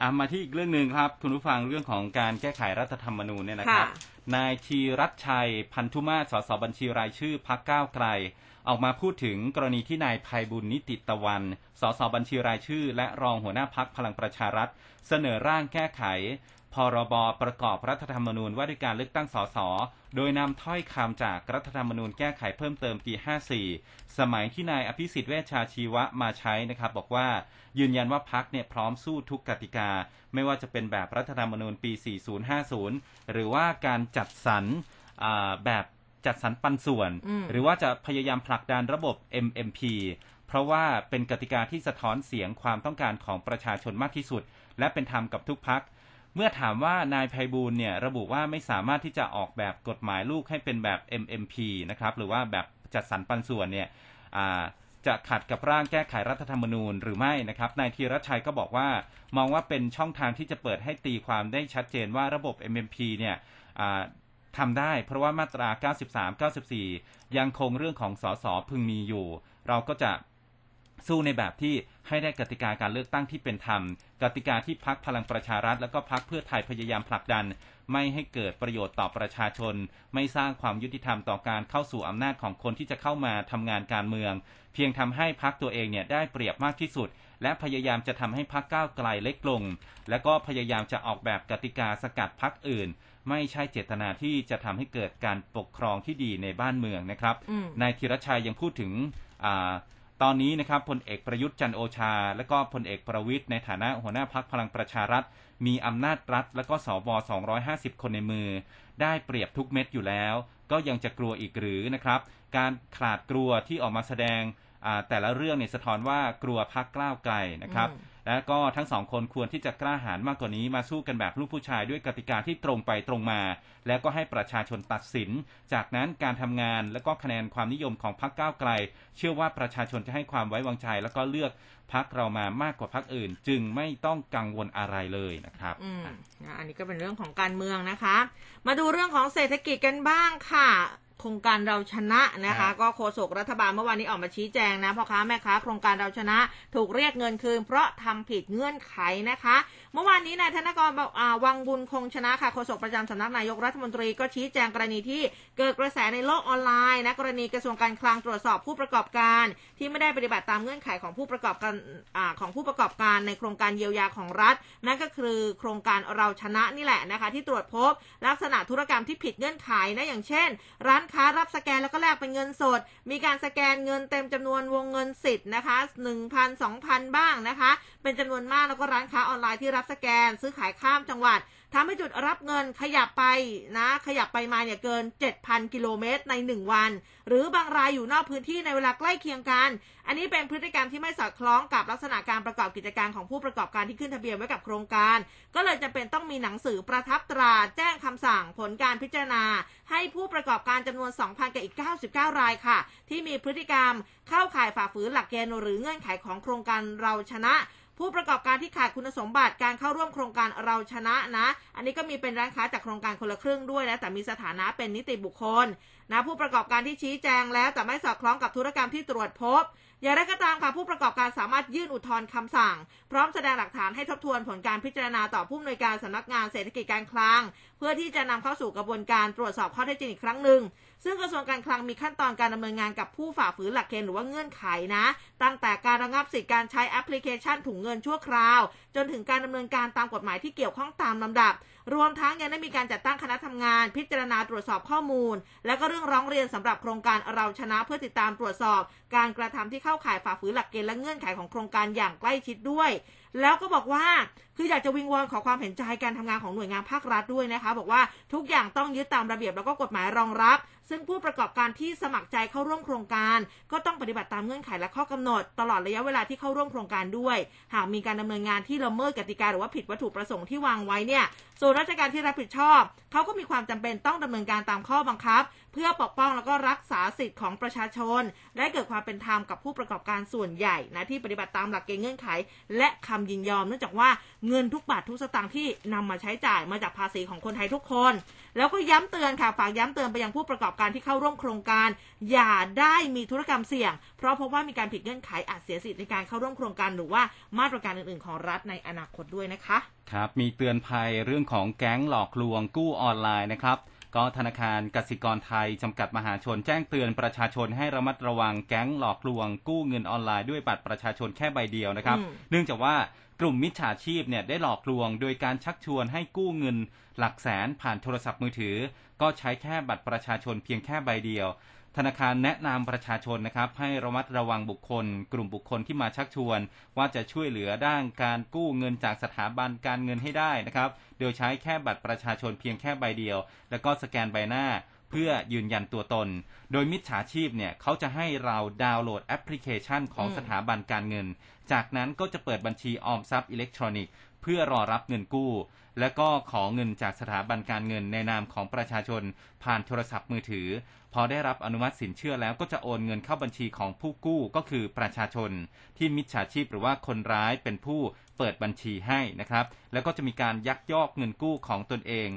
อะมาที่อีกเรื่องหนึ่งครับ คุณผู้ฟังเรื่องของการแก้ไขรัฐธรรมนูญเนี่ยนะครับค่ะนายทีรัชชัย พันธุมาศสสบัญชีรายชื่อพักก้าวไกล ออกมาพูดถึงกรณีที่นายภัยบุญนิติตะวัน สสบัญชีรายชื่อ และรองหัวหน้าพักพลังประชารัฐ เสนอร่างแก้ไข พรบประกอบรัฐธรรมนูญว่าด้วยการเลือกตั้งสส โดยนำถ้อยคำจากรัฐธรรมนูญแก้ไขเพิ่มเติมปี 54 สมัยที่นายอภิสิทธิ์เวชชาชีวะมาใช้นะครับ บอกว่ายืนยันว่าพักเนี่ยพร้อมสู้ทุกกติกา ไม่ว่าจะเป็นแบบรัฐธรรมนูญปี 4050 หรือว่าการจัดสรรแบบ จัดสรรปันส่วนอืมหรือว่าจะพยายามผลักดันระบบ MMP เพราะว่าเป็นกติกาที่สะท้อนเสียงความต้องการของประชาชนมากที่สุด และเป็นธรรมกับทุกพัก เมื่อถามว่านายไพบูลย์เนี่ยระบุว่าไม่สามารถที่จะออกแบบกฎหมายลูกให้เป็นแบบ MMP นะครับหรือว่าแบบจัดสรรปันส่วนเนี่ยอ่าจะขัดกับร่างแก้ไขรัฐธรรมนูญหรือไม่นะครับนายธีรชัยก็บอกว่ามองว่าเป็นช่องทางที่จะเปิดให้ตีความได้ชัดเจนว่าระบบ MMP เนี่ย ทำได้ เพราะว่ามาตรา 93 94 ยังคงเรื่องของสสพึงมีอยู่ เราก็จะสู้ในแบบที่ให้ได้กติกาการเลือกตั้งที่เป็นธรรม กติกาที่พักพลังประชารัฐ และก็พักเพื่อไทยพยายามผลักดัน ไม่ให้เกิดประโยชน์ต่อประชาชน ไม่สร้างความยุติธรรมต่อการเข้าสู่อำนาจของคนที่จะเข้ามาทำงานการเมือง เพียงทำให้พักตัวเองเนี่ยได้เปรียบมากที่สุด และพยายามจะทำให้พักก้าวไกลเล็กลง และก็พยายามจะออกแบบกติกาสกัดพักอื่น ไม่ใช่เจตนาที่จะทำให้เกิดการปกครองที่ดีในบ้านเมืองนะครับ นายธีรชัยยังพูดถึงตอนนี้นะครับพลเอกประยุทธ์จันโอชา และก็พลเอกประวิทย์ในฐานะหัวหน้าพักพลังประชารัฐ มีอำนาจรัฐ และก็สว250 คนในมือ ได้เปรียบทุกเม็ดอยู่แล้ว ก็ยังจะกลัวอีกหรือนะครับ การขาดกลัวที่ออกมาแสดงแต่ละเรื่องเนี่ยสะท้อนว่ากลัวพักกล้าวไกลนะครับ และก็ทั้งสองคนควรที่จะกล้าหาญมากกว่านี้มาสู้กันแบบลูกผู้ชายด้วยกติกาที่ตรงไปตรงมา แล้วก็ให้ประชาชนตัดสิน จากนั้นการทำงานและก็คะแนนความนิยมของพรรคก้าวไกล เชื่อว่าประชาชนจะให้ความไว้วางใจ แล้วก็เลือกพรรคเรามามากกว่าพรรคอื่น จึงไม่ต้องกังวลอะไรเลยนะครับอืมอันนี้ก็เป็นเรื่องของการเมืองนะคะ มาดูเรื่องของเศรษฐกิจกันบ้างค่ะ โครงการเราชนะนะคะ ก็โฆษกรัฐบาลเมื่อวานนี้ออกมาชี้แจงนะพ่อค้าแม่ค้าโครงการเราชนะถูกเรียกเงินคืน เพราะทำผิดเงื่อนไขนะคะ เมื่อวานนี้นายธนกรวังบุญคงชนะค่ะโฆษกประจำสำนักนายกรัฐมนตรีก็ชี้แจงกรณีที่เกิดกระแสในโลกออนไลน์นะกรณีกระทรวงการคลังตรวจสอบผู้ประกอบการ ที่ไม่ได้ปฏิบัติตามเงื่อนไขของผู้ประกอบการอของผู้ประกอบการในโครงการเยียวยาของรัฐ นั่นก็คือโครงการเราชนะนี่แหละนะคะ ที่ตรวจพบลักษณะธุรกรรมที่ผิดเงื่อนไขนะอย่างเช่น ร้านค้ารับสแกนแล้วก็แลกเป็นเงินสด มีการสแกนเงินเต็มจำนวนวงเงินสิทธิ์นะคะ1,000 2,000บ้างนะคะ เป็นจำนวนมากแล้วก็ร้านค้าออนไลน์ที่รับสแกน ซื้อขายข้ามจังหวัด ทำให้จุดรับเงินขยับไปนะ ขยับไปมาเนี่ยเกิน 7,000 กิโลเมตรใน 1 วัน หรือบางรายอยู่นอกพื้นที่ในเวลาใกล้เคียงกัน อันนี้เป็นพฤติกรรมที่ไม่สอดคล้องกับลักษณะการประกอบกิจการของผู้ประกอบการที่ขึ้นทะเบียนไว้กับโครงการ ก็เลยจะเป็นต้องมีหนังสือประทับตราแจ้งคำสั่งผลการพิจารณา ให้ผู้ประกอบการจำนวน 2,000 กับอีก 99 รายค่ะ ที่มีพฤติกรรมเข้าข่ายฝ่าฝืนหลักเกณฑ์หรือเงื่อนไขของโครงการเราชนะ ผู้ประกอบการที่ขาดคุณสมบัติการเข้าร่วมโครงการเราชนะนะ อันนี้ก็มีเป็นร้านค้าจากโครงการคนละครึ่งด้วยนะแต่มีสถานะเป็นนิติบุคคลนะผู้ประกอบการที่ชี้แจงแล้วแต่ไม่สอดคล้องกับธุรกรรมที่ตรวจพบ อย่างไรก็ตามค่ะผู้ประกอบการสามารถยื่นอุทธรณ์คำสั่ง พร้อมแสดงหลักฐานให้ทบทวนผลการพิจารณาต่อผู้อำนวยการสำนักงานเศรษฐกิจการคลัง เพื่อที่จะนำเข้าสู่กระบวนการตรวจสอบข้อเท็จจริงอีกครั้งหนึ่ง ซึ่งกระทรวงการคลังมีขั้นตอนการดำเนินงานกับผู้ฝ่าฝืนหลักเกณฑ์หรือว่าเงื่อนไขนะ ตั้งแต่การระงับสิทธิการใช้แอปพลิเคชันถุงเงินชั่วคราว จนถึงการดำเนินการตามกฎหมายที่เกี่ยวข้องตามลำดับ รวมทั้งยังได้มีการจัดตั้งคณะทำงาน พิจารณาตรวจสอบข้อมูล และก็เรื่องร้องเรียนสำหรับโครงการเราชนะเพื่อติดตามตรวจสอบ การกระทำที่เข้าข่ายฝ่าฝืนหลักเกณฑ์และเงื่อนไขของโครงการอย่างใกล้ชิดด้วยแล้วก็บอกว่าคืออยากจะวิงวอนขอความเห็นใจการทำงานของหน่วยงานภาครัฐด้วยนะคะ บอกว่าทุกอย่างต้องยึดตามระเบียบแล้วก็กฎหมายรองรับ ซึ่งผู้ประกอบการที่สมัครใจเข้าร่วมโครงการ ก็ต้องปฏิบัติตามเงื่อนไขและข้อกำหนด ตลอดระยะเวลาที่เข้าร่วมโครงการด้วย หากมีการดำเนินงานที่ละเมิดกติกาหรือว่าผิดวัตถุประสงค์ที่วางไว้เนี่ยส่วนราชการที่รับผิดชอบเขาก็มีความจำเป็นต้องดำเนินการตามข้อบังคับ พื่อปกป้องแล้วก็รักษาสิทธิ์ของประชาชน และเกิดความเป็นธรรมกับผู้ประกอบการส่วนใหญ่นะที่ปฏิบัติตามหลักเกณฑ์เงื่อนไข และคำยินยอมเนื่องจากว่าเงินทุกบาททุกสตางค์ที่นำมาใช้จ่ายมาจากภาษีของคนไทยทุกคน แล้วก็ย้ำเตือนค่ะฝากย้ำเตือนไปยังผู้ประกอบการที่เข้าร่วมโครงการ อย่าได้มีธุรกรรมเสี่ยง เพราะพบว่ามีการผิดเงื่อนไขอาจเสียสิทธิ์ในการเข้าร่วมโครงการหรือว่ามาตรการอื่นๆ ของรัฐในอนาคตด้วยนะคะ ครับ มีเตือนภัยเรื่องของแก๊งหลอกลวงกู้ออนไลน์นะครับ ก็ธนาคารกสิกรไทยจำกัดมหาชนแจ้งเตือนประชาชนให้ระมัดระวังแก๊งหลอกลวง กู้เงินออนไลน์ด้วยบัตรประชาชนแค่ใบเดียวนะครับ เนื่องจากว่ากลุ่มมิจฉาชีพเนี่ยได้หลอกลวง โดยการชักชวนให้กู้เงินหลักแสนผ่านโทรศัพท์มือถือ ก็ใช้แค่บัตรประชาชนเพียงแค่ใบเดียว ธนาคารแนะนำประชาชนนะครับให้ระมัดระวังบุคคล กลุ่มบุคคลที่มาชักชวน ว่าจะช่วยเหลือด้านการกู้เงินจากสถาบันการเงินให้ได้นะครับโดยใช้แค่บัตรประชาชนเพียงแค่ใบเดียว แล้วก็สแกนใบหน้าเพื่อยืนยันตัวตน โดยมิจฉาชีพเนี่ยเขาจะให้เราดาวน์โหลดแอปพลิเคชันของอืมสถาบันการเงิน จากนั้นก็จะเปิดบัญชีออมทรัพย์อิเล็กทรอนิกส์เพื่อรอรับเงินกู้ และก็ขอเงินจากสถาบันการเงินในนามของประชาชนผ่านโทรศัพท์มือถือ พอได้รับอนุมัติสินเชื่อแล้วก็จะโอนเงินเข้าบัญชีของผู้กู้ก็คือประชาชน ที่มิจฉาชีพหรือว่าคนร้ายเป็นผู้เปิดบัญชีให้นะครับ แล้วก็จะมีการยักยอกเงินกู้ของตนเอง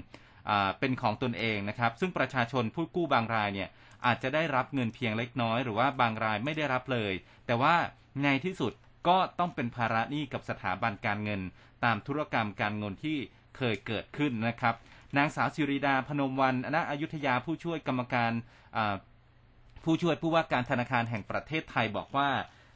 เป็นของตนเองนะครับ ซึ่งประชาชนผู้กู้บางรายเนี่ยอาจจะได้รับเงินเพียงเล็กน้อย หรือว่าบางรายไม่ได้รับเลย แต่ว่าในที่สุดก็ต้องเป็นภาระหนี้กับสถาบันการเงิน ตามธุรกรรมการเงินที่เคยเกิดขึ้นนะครับ นางสาวสิริดาพนมวันณอยุธยาผู้ช่วยกรรมการอ่าผู้ช่วยผู้ว่าการธนาคารแห่งประเทศไทยบอกว่า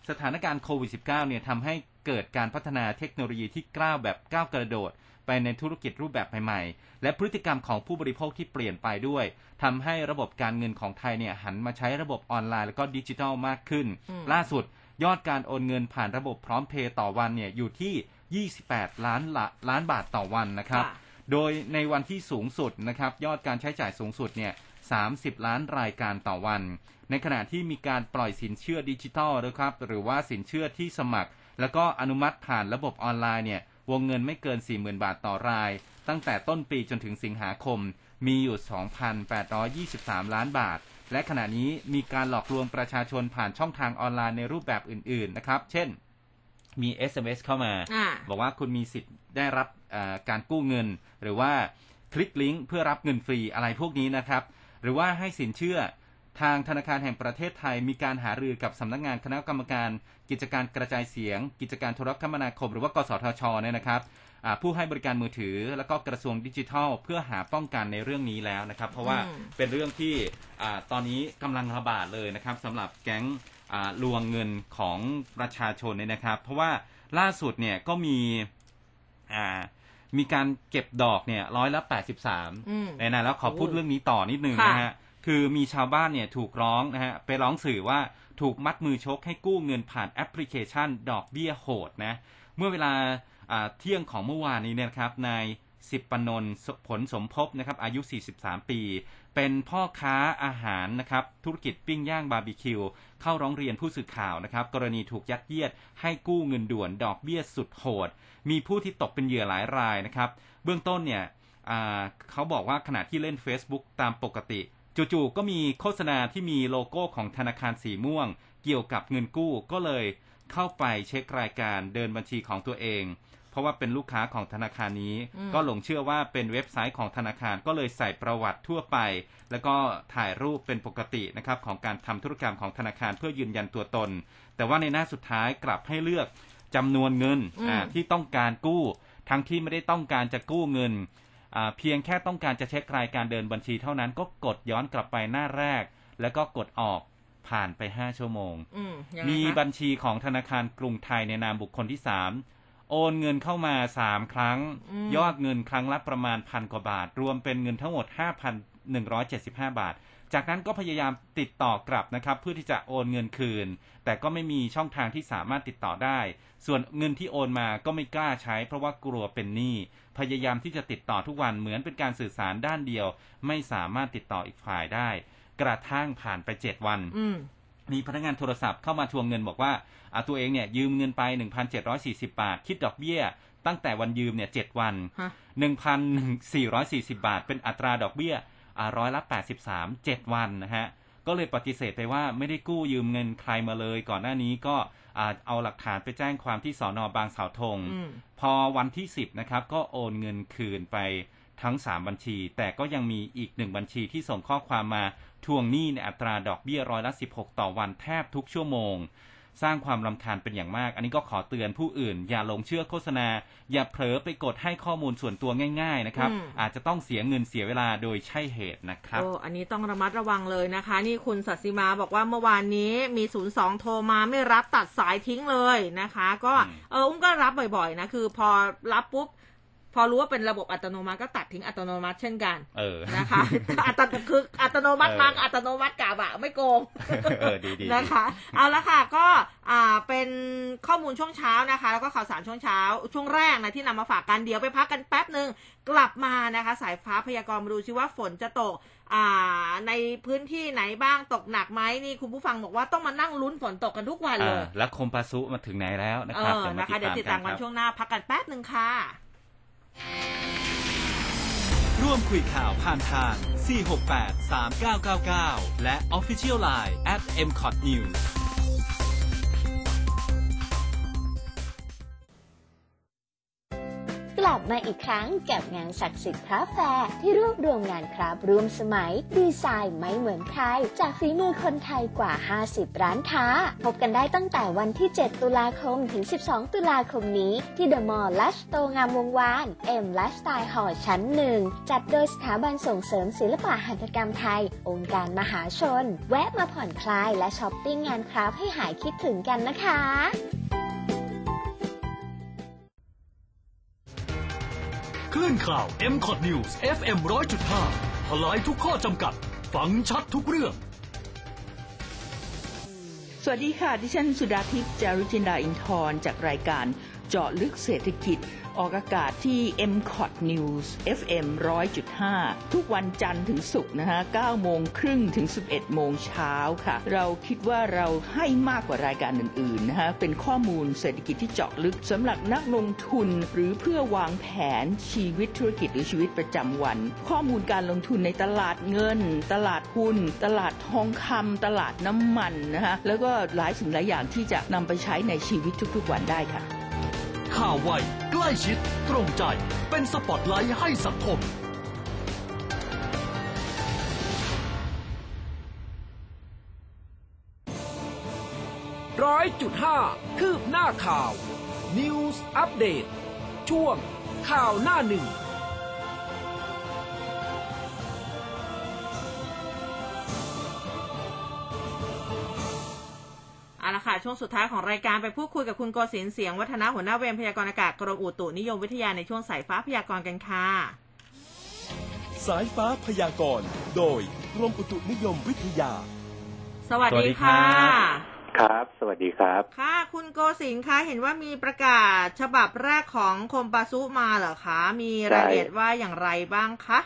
สถานการณ์โควิด -19 เนี่ยทำให้เกิดการพัฒนาเทคโนโลยีที่ก้าวแบบก้าวกระโดด ไปในธุรกิจรูปแบบใหม่ๆ และพฤติกรรมของผู้บริโภคที่เปลี่ยนไปด้วยทำให้ระบบการเงินของไทยเนี่ยหันมาใช้ระบบออนไลน์แล้วก็ดิจิทัลมากขึ้นอืมล่าสุดยอดการโอนเงินผ่านระบบพร้อมเพย์ต่อวันเนี่ยอยู่ที่ 28 ล้านละล้านบาทต่อวันนะครับค่ะ โดยในวันที่สูงสุดนะครับยอดการใช้จ่ายสูงสุดเนี่ย30 ล้านรายการต่อวัน ในขณะที่มีการปล่อยสินเชื่อดิจิทัลนะครับหรือว่าสินเชื่อที่สมัคร แล้วก็อนุมัติผ่านระบบออนไลน์เนี่ยวงเงินไม่เกิน 40,000 บาทต่อราย ตั้งแต่ต้นปีจนถึงสิงหาคม มีอยู่ 2,823 ล้านบาท และขณะนี้มีการหลอกลวงประชาชนผ่านช่องทางออนไลน์ในรูปแบบอื่น ๆ นะครับ เช่น มี SMS เข้ามาอ่าบอกว่าคุณมีสิทธิ์ได้รับเอ่อ การกู้เงิน หรือว่าคลิกลิงก์เพื่อรับเงินฟรีอะไรพวกนี้นะครับ หรือว่าให้สินเชื่อทางธนาคารแห่งประเทศไทยมีการหารือกับสำนักงานคณะกรรมการกิจการกระจายเสียง กิจการโทรคมนาคม หรือว่ากสทชเนี่ยนะครับอ่าผู้ให้บริการมือถือแล้วก็กระทรวงดิจิทัล เพื่อหาป้องกันในเรื่องนี้แล้วนะครับ เพราะว่าอืมเป็นเรื่องที่อ่าตอนนี้กำลังระบาดเลยนะครับสำหรับแก๊งอ่าลวงเงินของประชาชนเนี่ยนะครับ เพราะว่าล่าสุดเนี่ยก็มีอ่า มีการเก็บดอกเนี่ยร้อยละแปดสิบสามอืมในนั้นแล้วขอพูดโอ้เรื่องนี้ต่อนิดนึงค่ะนะฮะคือมีชาวบ้านเนี่ยถูกร้องนะฮะไปร้องสื่อว่าถูกมัดมือชกให้กู้เงินผ่านแอปพลิเคชัน ดอกเบี้ยโหดนะเมื่อเวลาอ่าเที่ยงของเมื่อวานนี้เนี่ยนะครับนายสิบปนนท์ผลสมภพนะครับอายุ 43 ปี เป็นพ่อค้าอาหารนะครับธุรกิจปิ้งย่างบาร์บีคิวเข้าร้องเรียนผู้สื่อข่าวนะครับกรณีถูกยัดเยียดให้กู้เงินด่วนดอกเบี้ยสุดโหด มีผู้ที่ตกเป็นเหยื่อหลายรายนะครับ เบื้องต้นเนี่ยเขาบอกว่าขณะที่เล่น Facebook ตามปกติ จู่ๆก็มีโฆษณาที่มีโลโก้ของธนาคารสีม่วง เกี่ยวกับเงินกู้ก็เลยเข้าไปเช็ครายการเดินบัญชีของตัวเอง เพราะว่าเป็นลูกค้าของธนาคารนี้อืมก็หลงเชื่อว่าเป็นเว็บไซต์ของธนาคารก็เลยใส่ประวัติทั่วไป แล้วก็ถ่ายรูปเป็นปกตินะครับของการทำธุรกรรมของธนาคารเพื่อยืนยันตัวตน แต่ว่าในหน้าสุดท้ายกลับให้เลือกจำนวนเงินอืมอ่าที่ต้องการกู้ ทั้งที่ไม่ได้ต้องการจะกู้เงินอ่าเพียงแค่ต้องการจะเช็ครายการเดินบัญชีเท่านั้นก็กดย้อนกลับไปหน้าแรก แล้วก็กดออกผ่านไป5ชั่วโมงอืมยังไงมีคะบัญชีของธนาคารกรุงไทยในนามบุคคลที่3 โอนเงินเข้ามา3ครั้งมยอดเงินครั้งละประมาณพันกว่าบาท รวมเป็นเงินทั้งหมด 5,175 บาท จากนั้นก็พยายามติดต่อกลับนะครับ เพื่อที่จะโอนเงินคืน แต่ก็ไม่มีช่องทางที่สามารถติดต่อได้ ส่วนเงินที่โอนมาก็ไม่กล้าใช้ เพราะว่ากลัวเป็นหนี้พยายามที่จะติดต่อทุกวันเหมือนเป็นการสื่อสารด้านเดียว ไม่สามารถติดต่ออีกฝ่ายได้ กระทั่งผ่านไป7วันอืมมีพนักงานโทรศัพท์เข้ามาทวงเงินบอกว่าอ่า ตัวเองเนี่ยยืมเงินไป 1,740 บาท คิดดอกเบี้ย ตั้งแต่วันยืมเนี่ย7วันฮะ1,440 บาท เป็นอัตราดอกเบี้ยอ่าร้อยละ83 7 วันนะฮะก็เลยปฏิเสธไปว่าไม่ได้กู้ยืมเงินใครมาเลย ก่อนหน้านี้ก็อ่าเอาหลักฐานไปแจ้งความที่สอนอบางสาวธงอืมพอวันที่ 10นะครับก็โอนเงินคืนไปทั้ง 3 บัญชี แต่ก็ยังมีอีกหนึ่งบัญชีที่ส่งข้อความมาทวงหนี้ในอัตราดอกเบี้ยร้อยละ 16 ต่อวันแทบทุกชั่วโมง สร้างความรำคาญเป็นอย่างมาก อันนี้ก็ขอเตือนผู้อื่น อย่าหลงเชื่อโฆษณา อย่าเผลอไปกดให้ข้อมูลส่วนตัวง่าย ๆนะครับอืมอาจจะต้องเสียเงินเสียเวลาโดยใช่เหตุนะครับโอ้อันนี้ต้องระมัดระวังเลยนะคะ นี่คุณสัตย์สิมาบอกว่าเมื่อวานนี้มี02โทรมาไม่รับตัดสายทิ้งเลยนะคะ ก็อืมเอออุ้มก็รับบ่อยๆนะคือพอรับปุ๊บ พอรู้ว่าเป็นระบบอัตโนมัติก็ตัดทิ้งอัตโนมัติเช่นกัน เออนะคะอัตโนคืออัตโนมัติเออมังอัตโนมัติกลับอะไม่โกงเออดีดีดีนะคะ เอาละค่ะก็อ่าเป็นข้อมูลช่วงเช้านะคะ แล้วก็ข่าวสารช่วงเช้า ช่วงแรกนะที่นำมาฝากกันเดี๋ยวไปพักกันแป๊บหนึ่งกลับมานะคะ สายฟ้าพยากรณ์มาดูชิว่าฝนจะตกอ่าในพื้นที่ไหนบ้างตกหนักไหมนี่คุณผู้ฟังบอกว่าต้องมานั่งลุ้นฝนตกกันทุกวันเลอ่ายแล้วคมปาสุมาถึงไหนแล้วนะเอครับอนะคะเดี๋ยวติดตามกันครับช่วงหน้าพักกันแป๊บหนึ่งค่ะ ร่วมคุยข่าวผ่านทาง 468 3999 และ Official Line at m c o t News กลับมาอีกครั้งกับงาน SACIT Craft Fair ที่รวบรวมงาน craft ร่วมสมัย ดีไซน์ไม่เหมือนใคร จากฝีมือคนไทยกว่า 50 ร้านค้า พบกันได้ตั้งแต่วันที่ 7 ตุลาคมถึง 12 ตุลาคมนี้ ที่เดอะมอลล์ Lifestore งามวงศ์วาน M Lifestyle Hall ชั้นหนึ่งจัดโดยสถาบันส่งเสริมศิลปะหัตถกรรมไทย องค์การมหาชน แวะมาผ่อนคลายและช้อปปิ้งงานคราฟให้หายคิดถึงกันนะคะ คลื่นข่าว m c o t News FM 100.5ทลายทุกข้อจำกัด ฟังชัดทุกเรื่อง สวัสดีค่ะ ดิฉันสุดาทิพย์จารุจินดาอินทร์จากรายการ เจาะลึกเศรษฐกิจ ออกอากาศที่ m c o t News FM 100.5 ทุกวันจันทร์ถึงศุกร์นะคะ9โมงครึ่งถึง 11 โมงเช้าค่ะ เราคิดว่าเราให้มากกว่ารายการอื่นๆนะคะเป็นข้อมูลเศรษฐกิจที่เจาะลึกสำหรับนักลงทุน หรือเพื่อวางแผนชีวิตธุรกิจหรือชีวิตประจำวัน ข้อมูลการลงทุนในตลาดเงิน ตลาดหุ้น ตลาดทองคำตลาดน้ำมันนะคะแล้วก็หลายสิ่งหลายอย่างที่จะนำไปใช้ในชีวิตทุกๆวันได้ค่ะ ข่าวไว ใกล้ชิด ตรงใจ เป็นสปอตไลท์ให้สังคม ร้อยจุดห้าคืบหน้าข่าว News Update ช่วงข่าวหน้าหนึ่ง ช่วงสุดท้ายของรายการไปพูดคุยกับคุณโกศินทร์เสียงวัฒนาหัวหน้าเวรพยากรณ์อากาศกรมอุตุนิยมวิทยาในช่วงสายฟ้าพยากรณ์กันค่ะ สายฟ้าพยากรณ์โดยกรมอุตุนิยมวิทยา สวัสสวัสดีดีค่ะครับครับ สวัสดีครับ ค่ะ คุณโกศินทร์คะเห็นว่ามีประกาศฉบับแรกของคมปาซุมาเหรอคะ มีรายละเอียดว่าอย่างไรบ้างคะ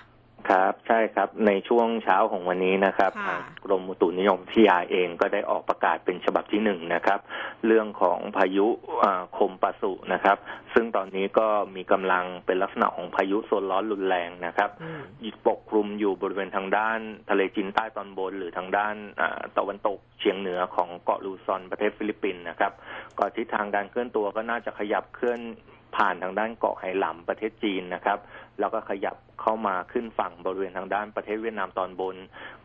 ครับ ใช่ครับ ในช่วงเช้าของวันนี้นะครับค่ะทางกรมอุตุนิยมวิทยาเองก็ได้ออกประกาศเป็นฉบับที่หนึ่งนะครับ เรื่องของพายุอ่าคมปาสุนะครับ ซึ่งตอนนี้ก็มีกำลังเป็นลักษณะของพายุโซนร้อนรุนแรงนะครับอืมปกคลุมอยู่บริเวณทางด้านทะเลจีนใต้ตอนบน หรือทางด้านอ่าตะวันตกเฉียงเหนือของเกาะลูซอนประเทศฟิลิปปินส์นะครับก็ทิศทางการเคลื่อนตัวก็น่าจะขยับเคลื่อน ผ่านทางด้านเกาะไหหลำประเทศจีนนะครับ แล้วก็ขยับเข้ามาขึ้นฝั่งบริเวณทางด้านประเทศเวียดนามตอนบน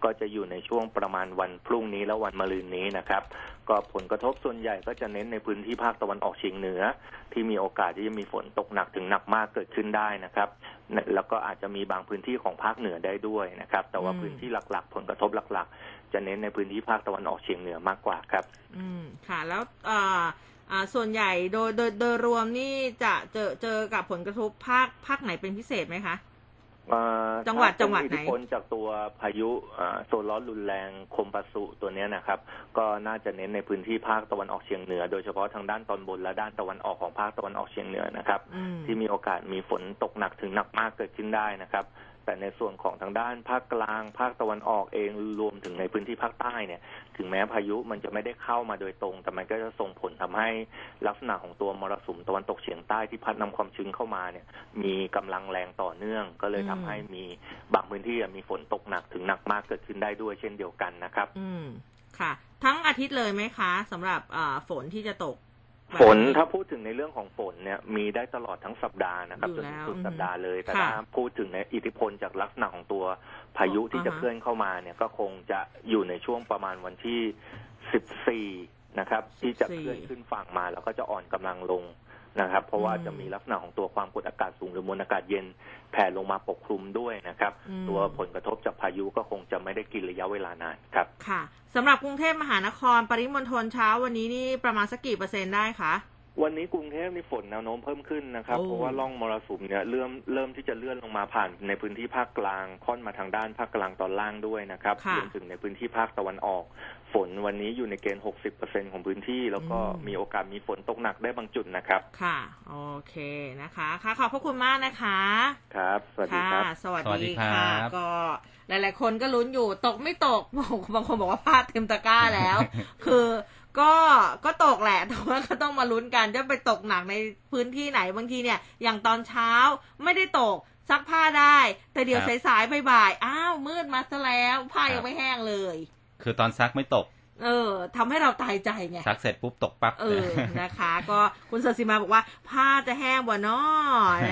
ก็จะอยู่ในช่วงประมาณวันพรุ่งนี้และวันมะรืนนี้นะครับ ก็ผลกระทบส่วนใหญ่ก็จะเน้นในพื้นที่ภาคตะวันออกเฉียงเหนือ ที่มีโอกาสที่จะมีฝนตกหนักถึงหนักมากเกิดขึ้นได้นะครับ แล้วก็อาจจะมีบางพื้นที่ของภาคเหนือได้ด้วยนะครับ แต่ว่าพื้นที่หลักๆ ผลกระทบหลัก ๆ จะเน้นในพื้นที่ภาคตะวันออกเฉียงเหนือมากกว่าครับ อืมค่ะแล้วเอ่ออ่า ส่วนใหญ่โดยโดยโดยรวมนี่จะเจอเจอกับผลกระทบภาคภาคไหนเป็นพิเศษไหมคะเอ่อจังหวัดถ้าเป็นจังหวัดไหนอิทธิพลจากตัวพายุอ่าโซนร้อนรุนแรงคมปาสุตัวเนี้ยนะครับ ก็น่าจะเน้นในพื้นที่ภาคตะวันออกเฉียงเหนือ โดยเฉพาะทางด้านตอนบนและด้านตะวันออกของภาคตะวันออกเฉียงเหนือนะครับอืมที่มีโอกาสมีฝนตกหนักถึงหนักมากเกิดขึ้นได้นะครับ แต่ในส่วนของทางด้านภาคกลาง ภาคตะวันออกเองรวมถึงในพื้นที่ภาคใต้เนี่ย ถึงแม้พายุมันจะไม่ได้เข้ามาโดยตรง แต่มันก็จะส่งผลทำให้ลักษณะของตัวมรสุมตะวันตกเฉียงใต้ที่พัดนำความชื้นเข้ามาเนี่ย มีกำลังแรงต่อเนื่อง ก็เลยทำอืมให้มีบางพื้นที่มีฝนตกหนักถึงหนักมากเกิดขึ้นได้ด้วยเช่นเดียวกันนะครับ อืมค่ะ ทั้งอาทิตย์เลยไหมคะสำหรับอ่าฝนที่จะตก ฝนนี้ถ้าพูดถึงในเรื่องของฝนเนี่ยมีได้ตลอดทั้งสัปดาห์นะครับอยู่จนถึงแล้วสุดอืมสัปดาห์เลยแต่ค่ะถ้าพูดถึงในอิทธิพลจากลักษณะของตัวพายุที่จะอ่าฮะเคลื่อนเข้ามาเนี่ยก็คงจะอยู่ในช่วงประมาณวันที่14นะครับ ที่จะเคลื่อนขึ้นฝั่งมาแล้วก็จะอ่อนกำลังลง นะครับ เพราะว่าอืมจะมีลักษณะของตัวความกดอากาศสูงหรือมวลอากาศเย็นแผ่ลงมาปกคลุมด้วยนะครับอืมตัวผลกระทบจากพายุก็คงจะไม่ได้กินระยะเวลานานครับ ค่ะสำหรับกรุงเทพมหานคร ปริมณฑลเช้าวันนี้นี่ประมาณสักกี่เปอร์เซ็นต์ได้คะ วันนี้กรุงเทพนี่ฝนแนวโน้มเพิ่มขึ้นนะครับ โอ้ เพราะว่าร่องมรสุมเนี่ยเริ่มเริ่มที่จะเลื่อนลงมาผ่านในพื้นที่ภาคกลางค่อนมาทางด้านภาคกลางตอนล่างด้วยนะครับค่ะรวมถึงในพื้นที่ภาคตะวันออก ฝนวันนี้อยู่ในเกณฑ์ 60%ของพื้นที่ แล้วก็อืม มีโอกาสมีฝนตกหนักได้บางจุดนะครับค่ะ โอเคนะคะ ค่ะ ขอบพระคุณมากนะคะ ครับ สวัสดีค่ะ ครับ สวัสสวัสดีดีครัค่ะบก็หลาย ๆ คนก็ลุ้นอยู่ตกไม่ตก บางคนบอกว่าพลาดเต็มตะกร้าแล้ว คือ ก็ก็ตกแหละแต่ว่าก็ต้องมาลุ้นกันจะไปตกหนักในพื้นที่ไหนบางทีเนี่ย อย่างตอนเช้าไม่ได้ตกซักผ้าได้ แต่เดี๋ยวครับ สายๆบ่ายๆอ้าวมืดมาซะแล้วผ้าครัยับงไม่แห้งเลย คือตอนซักไม่ตก เออทำให้เราตายใจไงซักเสร็จปุ๊บตกปั๊บเออนะคะ ก็คุณสศิมาบอกว่า ผ้าจะแห้งบ่เนอ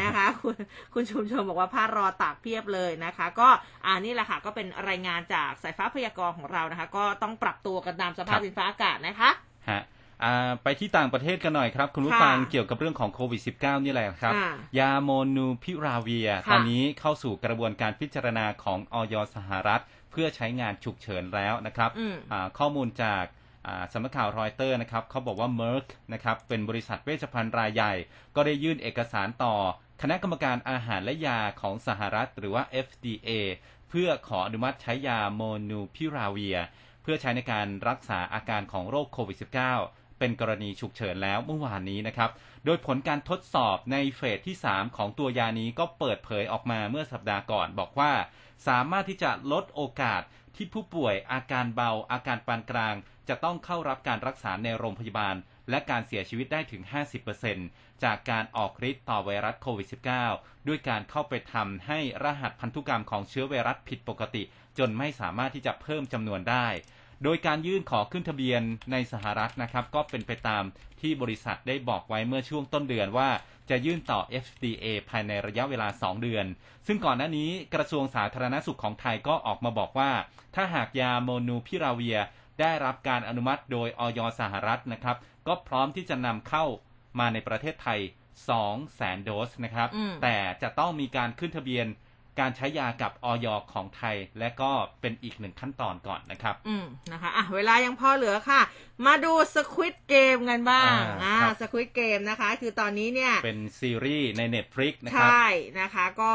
นะคะ คุณคุณชุมชนบอกว่าผ้ารอตากเพียบเลยนะคะ ก็อ่านี่แหละค่ะก็เป็นรายงานจากสายฟ้าพยากรณ์ของเรานะคะ ก็ต้องปรับตัวกันตามสภาพดินฟ้าอากาศนะคะฮะอ่าไปที่ต่างประเทศกันหน่อยครับ คุณผู้ค่ะฟังเกี่ยวกับเรื่องของโควิด -19 นี่แหละครับอ่ายาโมนูพิราเวียค่ะตอนนี้เข้าสู่กระบวนการพิจารณาของออยสหรัฐ เพื่อใช้งานฉุกเฉินแล้วนะครับอืมอ่าข้อมูลจากอ่าสำนักข่าวรอยเตอร์นะครับเขาบอกว่า Merck นะครับเป็นบริษัทเวชภัณฑ์รายใหญ่ ก็ได้ยื่นเอกสารต่อ คณะกรรมการอาหารและยาของสหรัฐหรือว่า FDA เพื่อขออนุมัติใช้ยาโมนูพิราเวีย เพื่อใช้ในการรักษาอาการของโรคโควิด -19 เป็นกรณีฉุกเฉินแล้วเมื่อวานนี้นะครับ โดยผลการทดสอบในเฟสที่ 3 ของตัวยานี้ก็เปิดเผยออกมาเมื่อสัปดาห์ก่อนบอกว่า สามารถที่จะลดโอกาสที่ผู้ป่วยอาการเบาอาการปานกลาง จะต้องเข้ารับการรักษาในโรงพยาบาล และการเสียชีวิตได้ถึง 50%จากการออกฤทธิ์ต่อไวรัสโควิด -19 ด้วยการเข้าไปทำให้รหัสพันธุกรรมของเชื้อไวรัสผิดปกติ จนไม่สามารถที่จะเพิ่มจำนวนได้ โดยการยื่นขอขึ้นทะเบียนในสหรัฐนะครับก็เป็นไปตามที่บริษัทได้บอกไว้เมื่อช่วงต้นเดือนว่าจะยื่นต่อ FDA ภายในระยะเวลา 2 เดือน ซึ่งก่อนหน้านี้กระทรวงสาธารณสุขของไทยก็ออกมาบอกว่า ถ้าหากยาโมนูพิราเวียได้รับการอนุมัติโดยออยสหรัฐนะครับ ก็พร้อมที่จะนำเข้ามาในประเทศไทย2แสนโดสนะครับอืมแต่จะต้องมีการขึ้นทะเบียน การใช้ยากับออยของไทย และก็เป็นอีกหนึ่งขั้นตอนก่อนนะครับ อืมนะคะอะเวลายังพอเหลือค่ะ มาดูสควิตเกมกันบ้างอ่าอ่าครับสควิตเกมนะคะ คือตอนนี้เนี่ย เป็นซีรีส์ใน Netflix นะใชครับ่นะคะ ก็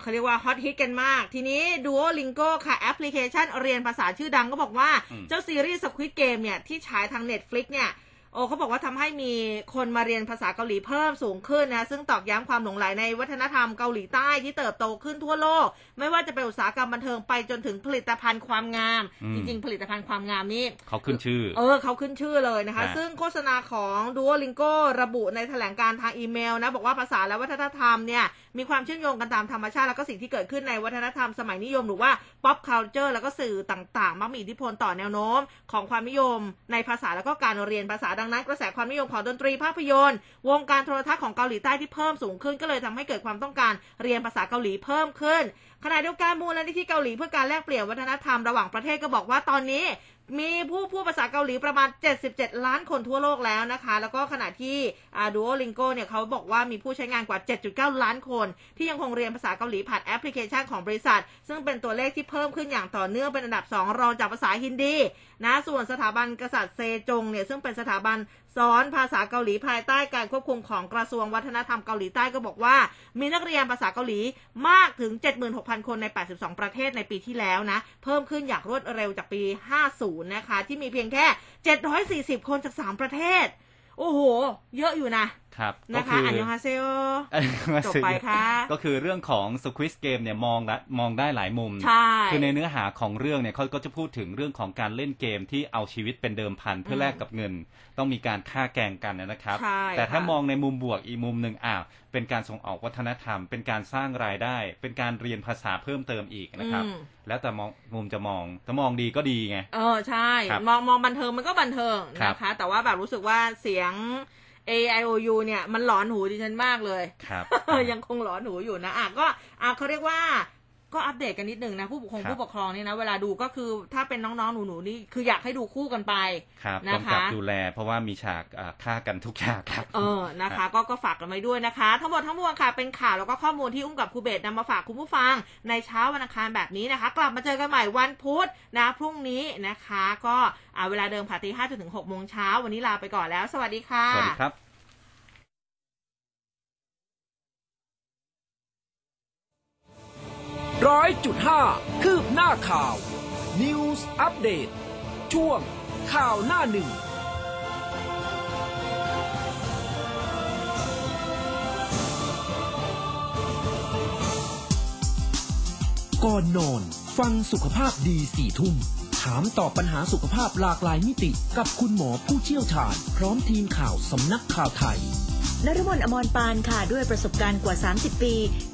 เขาเรียกว่าฮอตฮิตกันมาก ทีนี้ Duolingo ค่ะ แอปพลิเคชันเรียนภาษาชื่อดังก็บอกว่าอืมเจ้าซีรีส์ Squid Game เนี่ย ที่ฉายทาง Netflix เนี่ย โอ้เขาบอกว่าทำให้มีคนมาเรียนภาษาเกาหลีเพิ่มสูงขึ้นนะซึ่งตอกย้ำความหลงใหลในวัฒนธรรมเกาหลีใต้ที่เติบโตขึ้นทั่วโลก ไม่ว่าจะเป็นอุตสาหกรรมบันเทิงไปจนถึงผลิตภัณฑ์ความงามอืมจริง ๆ ผลิตภัณฑ์ความงามนี่เขาขึ้นชื่อ เออเขาขึ้นชื่อเลยนะคะฮะซึ่งโฆษณาของ Duolingo ระบุในแถลงการทางอีเมลนะบอกว่าภาษาและวัฒนธรรมเนี่ยมีความเชื่อมโยงกันตามธรรมชาติแล้วก็สิ่งที่เกิดขึ้นในวัฒนธรรมสมัยนิยมหรือว่า pop culture แล้วก็สื่อต่างๆมักมีอิทธิพลต่อแนวโน้ม ของความนิยม ในภาษาแล้วก็การเรียนภาษาดังนั้นกระแสความนิยมของดนตรีภาพยนตร์ วงการโทรทัศน์ของเกาหลีใต้ที่เพิ่มสูงขึ้นก็เลยทำให้เกิดความต้องการเรียนภาษาเกาหลีเพิ่มขึ้นขณะเดียวกันมูลนิธิเกาหลีเพื่อการแลกเปลี่ยนวัฒนธรรมระหว่างประเทศก็บอกว่าตอนนี้ มีผู้พูดภาษาเกาหลีประมาณ 77 ล้านคนทั่วโลกแล้วนะคะ แล้วก็ขณะที่อา Duolingo เนี่ยเขาบอกว่ามีผู้ใช้งานกว่า 7.9 ล้านคน ที่ยังคงเรียนภาษาเกาหลีผ่านแอปพลิเคชันของบริษัท ซึ่งเป็นตัวเลขที่เพิ่มขึ้นอย่างต่อเนื่องเป็นอันดับ 2 รองจากภาษาฮินดีนะส่วนสถาบันกษัตริย์เซจงเนี่ยซึ่งเป็นสถาบัน สอนภาษาเกาหลีภายใต้การควบคุมของกระทรวงวัฒนธรรมเกาหลีใต้ก็บอกว่า มีนักเรียนภาษาเกาหลีมากถึง 76,000 คนใน 82 ประเทศในปีที่แล้วนะ เพิ่มขึ้นอย่างรวดเร็วจากปี 50 นะคะ ที่มีเพียงแค่ 740 คนจาก 3 ประเทศ โอ้โห เยอะอยู่นะ ครับนะคะอันยองฮาเซโอจบไปค่ะก็คือเรื่องของ Squid Game เนี่ยมองละมองได้หลายมุม ใช่ คือในเนื้อหาของเรื่องเนี่ยเขาก็จะพูดถึงเรื่องของการเล่นเกมที่เอาชีวิตเป็นเดิมพันเพื่อแลกกับเงิน ต้องมีการฆ่าแกล้งกันนะครับ ใช่ แต่ถ้าค่ะมองในมุมบวกอีกมุมหนึ่งอ้าวเป็นการส่งออกวัฒนธรรม เป็นการสร้างรายได้ เป็นการเรียนภาษาเพิ่มเติมอีกนะครับอืมแล้วแต่มองมุมจะมองถ้ามองดีก็ดีไงเออใช่ครับมองมองบันเทิงมันก็บันเทิงครับนะคะ แต่ว่าแบบรู้สึกว่าเสียง A I O U เนี่ย มันหลอนหูดิฉันมากเลย ครับ ยังคงหลอนหูอยู่นะอะก็อะเขาเรียกว่า ก็อัปเดตกันนิดนึงนะ ผู้ปกครองครับผู้ปกครองนี่นะ เวลาดูก็คือถ้าเป็นน้องๆ หนูๆนี่คืออยากให้ดูคู่กันไปครับนะคะต้องกับดูแล เพราะว่ามีฉากอ่าฆ่ากันทุกฉากครับเออนะคะ ก็ก็ฝากกันไว้ด้วยนะคะ ทั้งหมดทั้งมวลค่ะเป็นข่าวแล้วก็ข้อมูลที่อุ้มกับครูเบสนำมาฝากคุณผู้ฟัง ในเช้าวันอังคารแบบนี้นะคะ กลับมาเจอกันใหม่วันพุธนะพรุ่งนี้นะคะ ก็อ่าเวลาเดิมค่ะตีห้าจนถึงหกโมงเช้าวันนี้ลาไปก่อนแล้ว สวัสดีค่ะสวัสดีครับ ร้อยจุดห้าคืบหน้าข่าว News อัปเดตช่วงข่าวหน้าหนึ่งก่อนนอน ฟังสุขภาพดีสี่ทุ่ม ถามตอบปัญหาสุขภาพหลากหลายมิติ กับคุณหมอผู้เชี่ยวชาญ พร้อมทีมข่าวสำนักข่าวไทยนรมนอมรปานค่ะ ด้วยประสบการณ์กว่า 30 ปี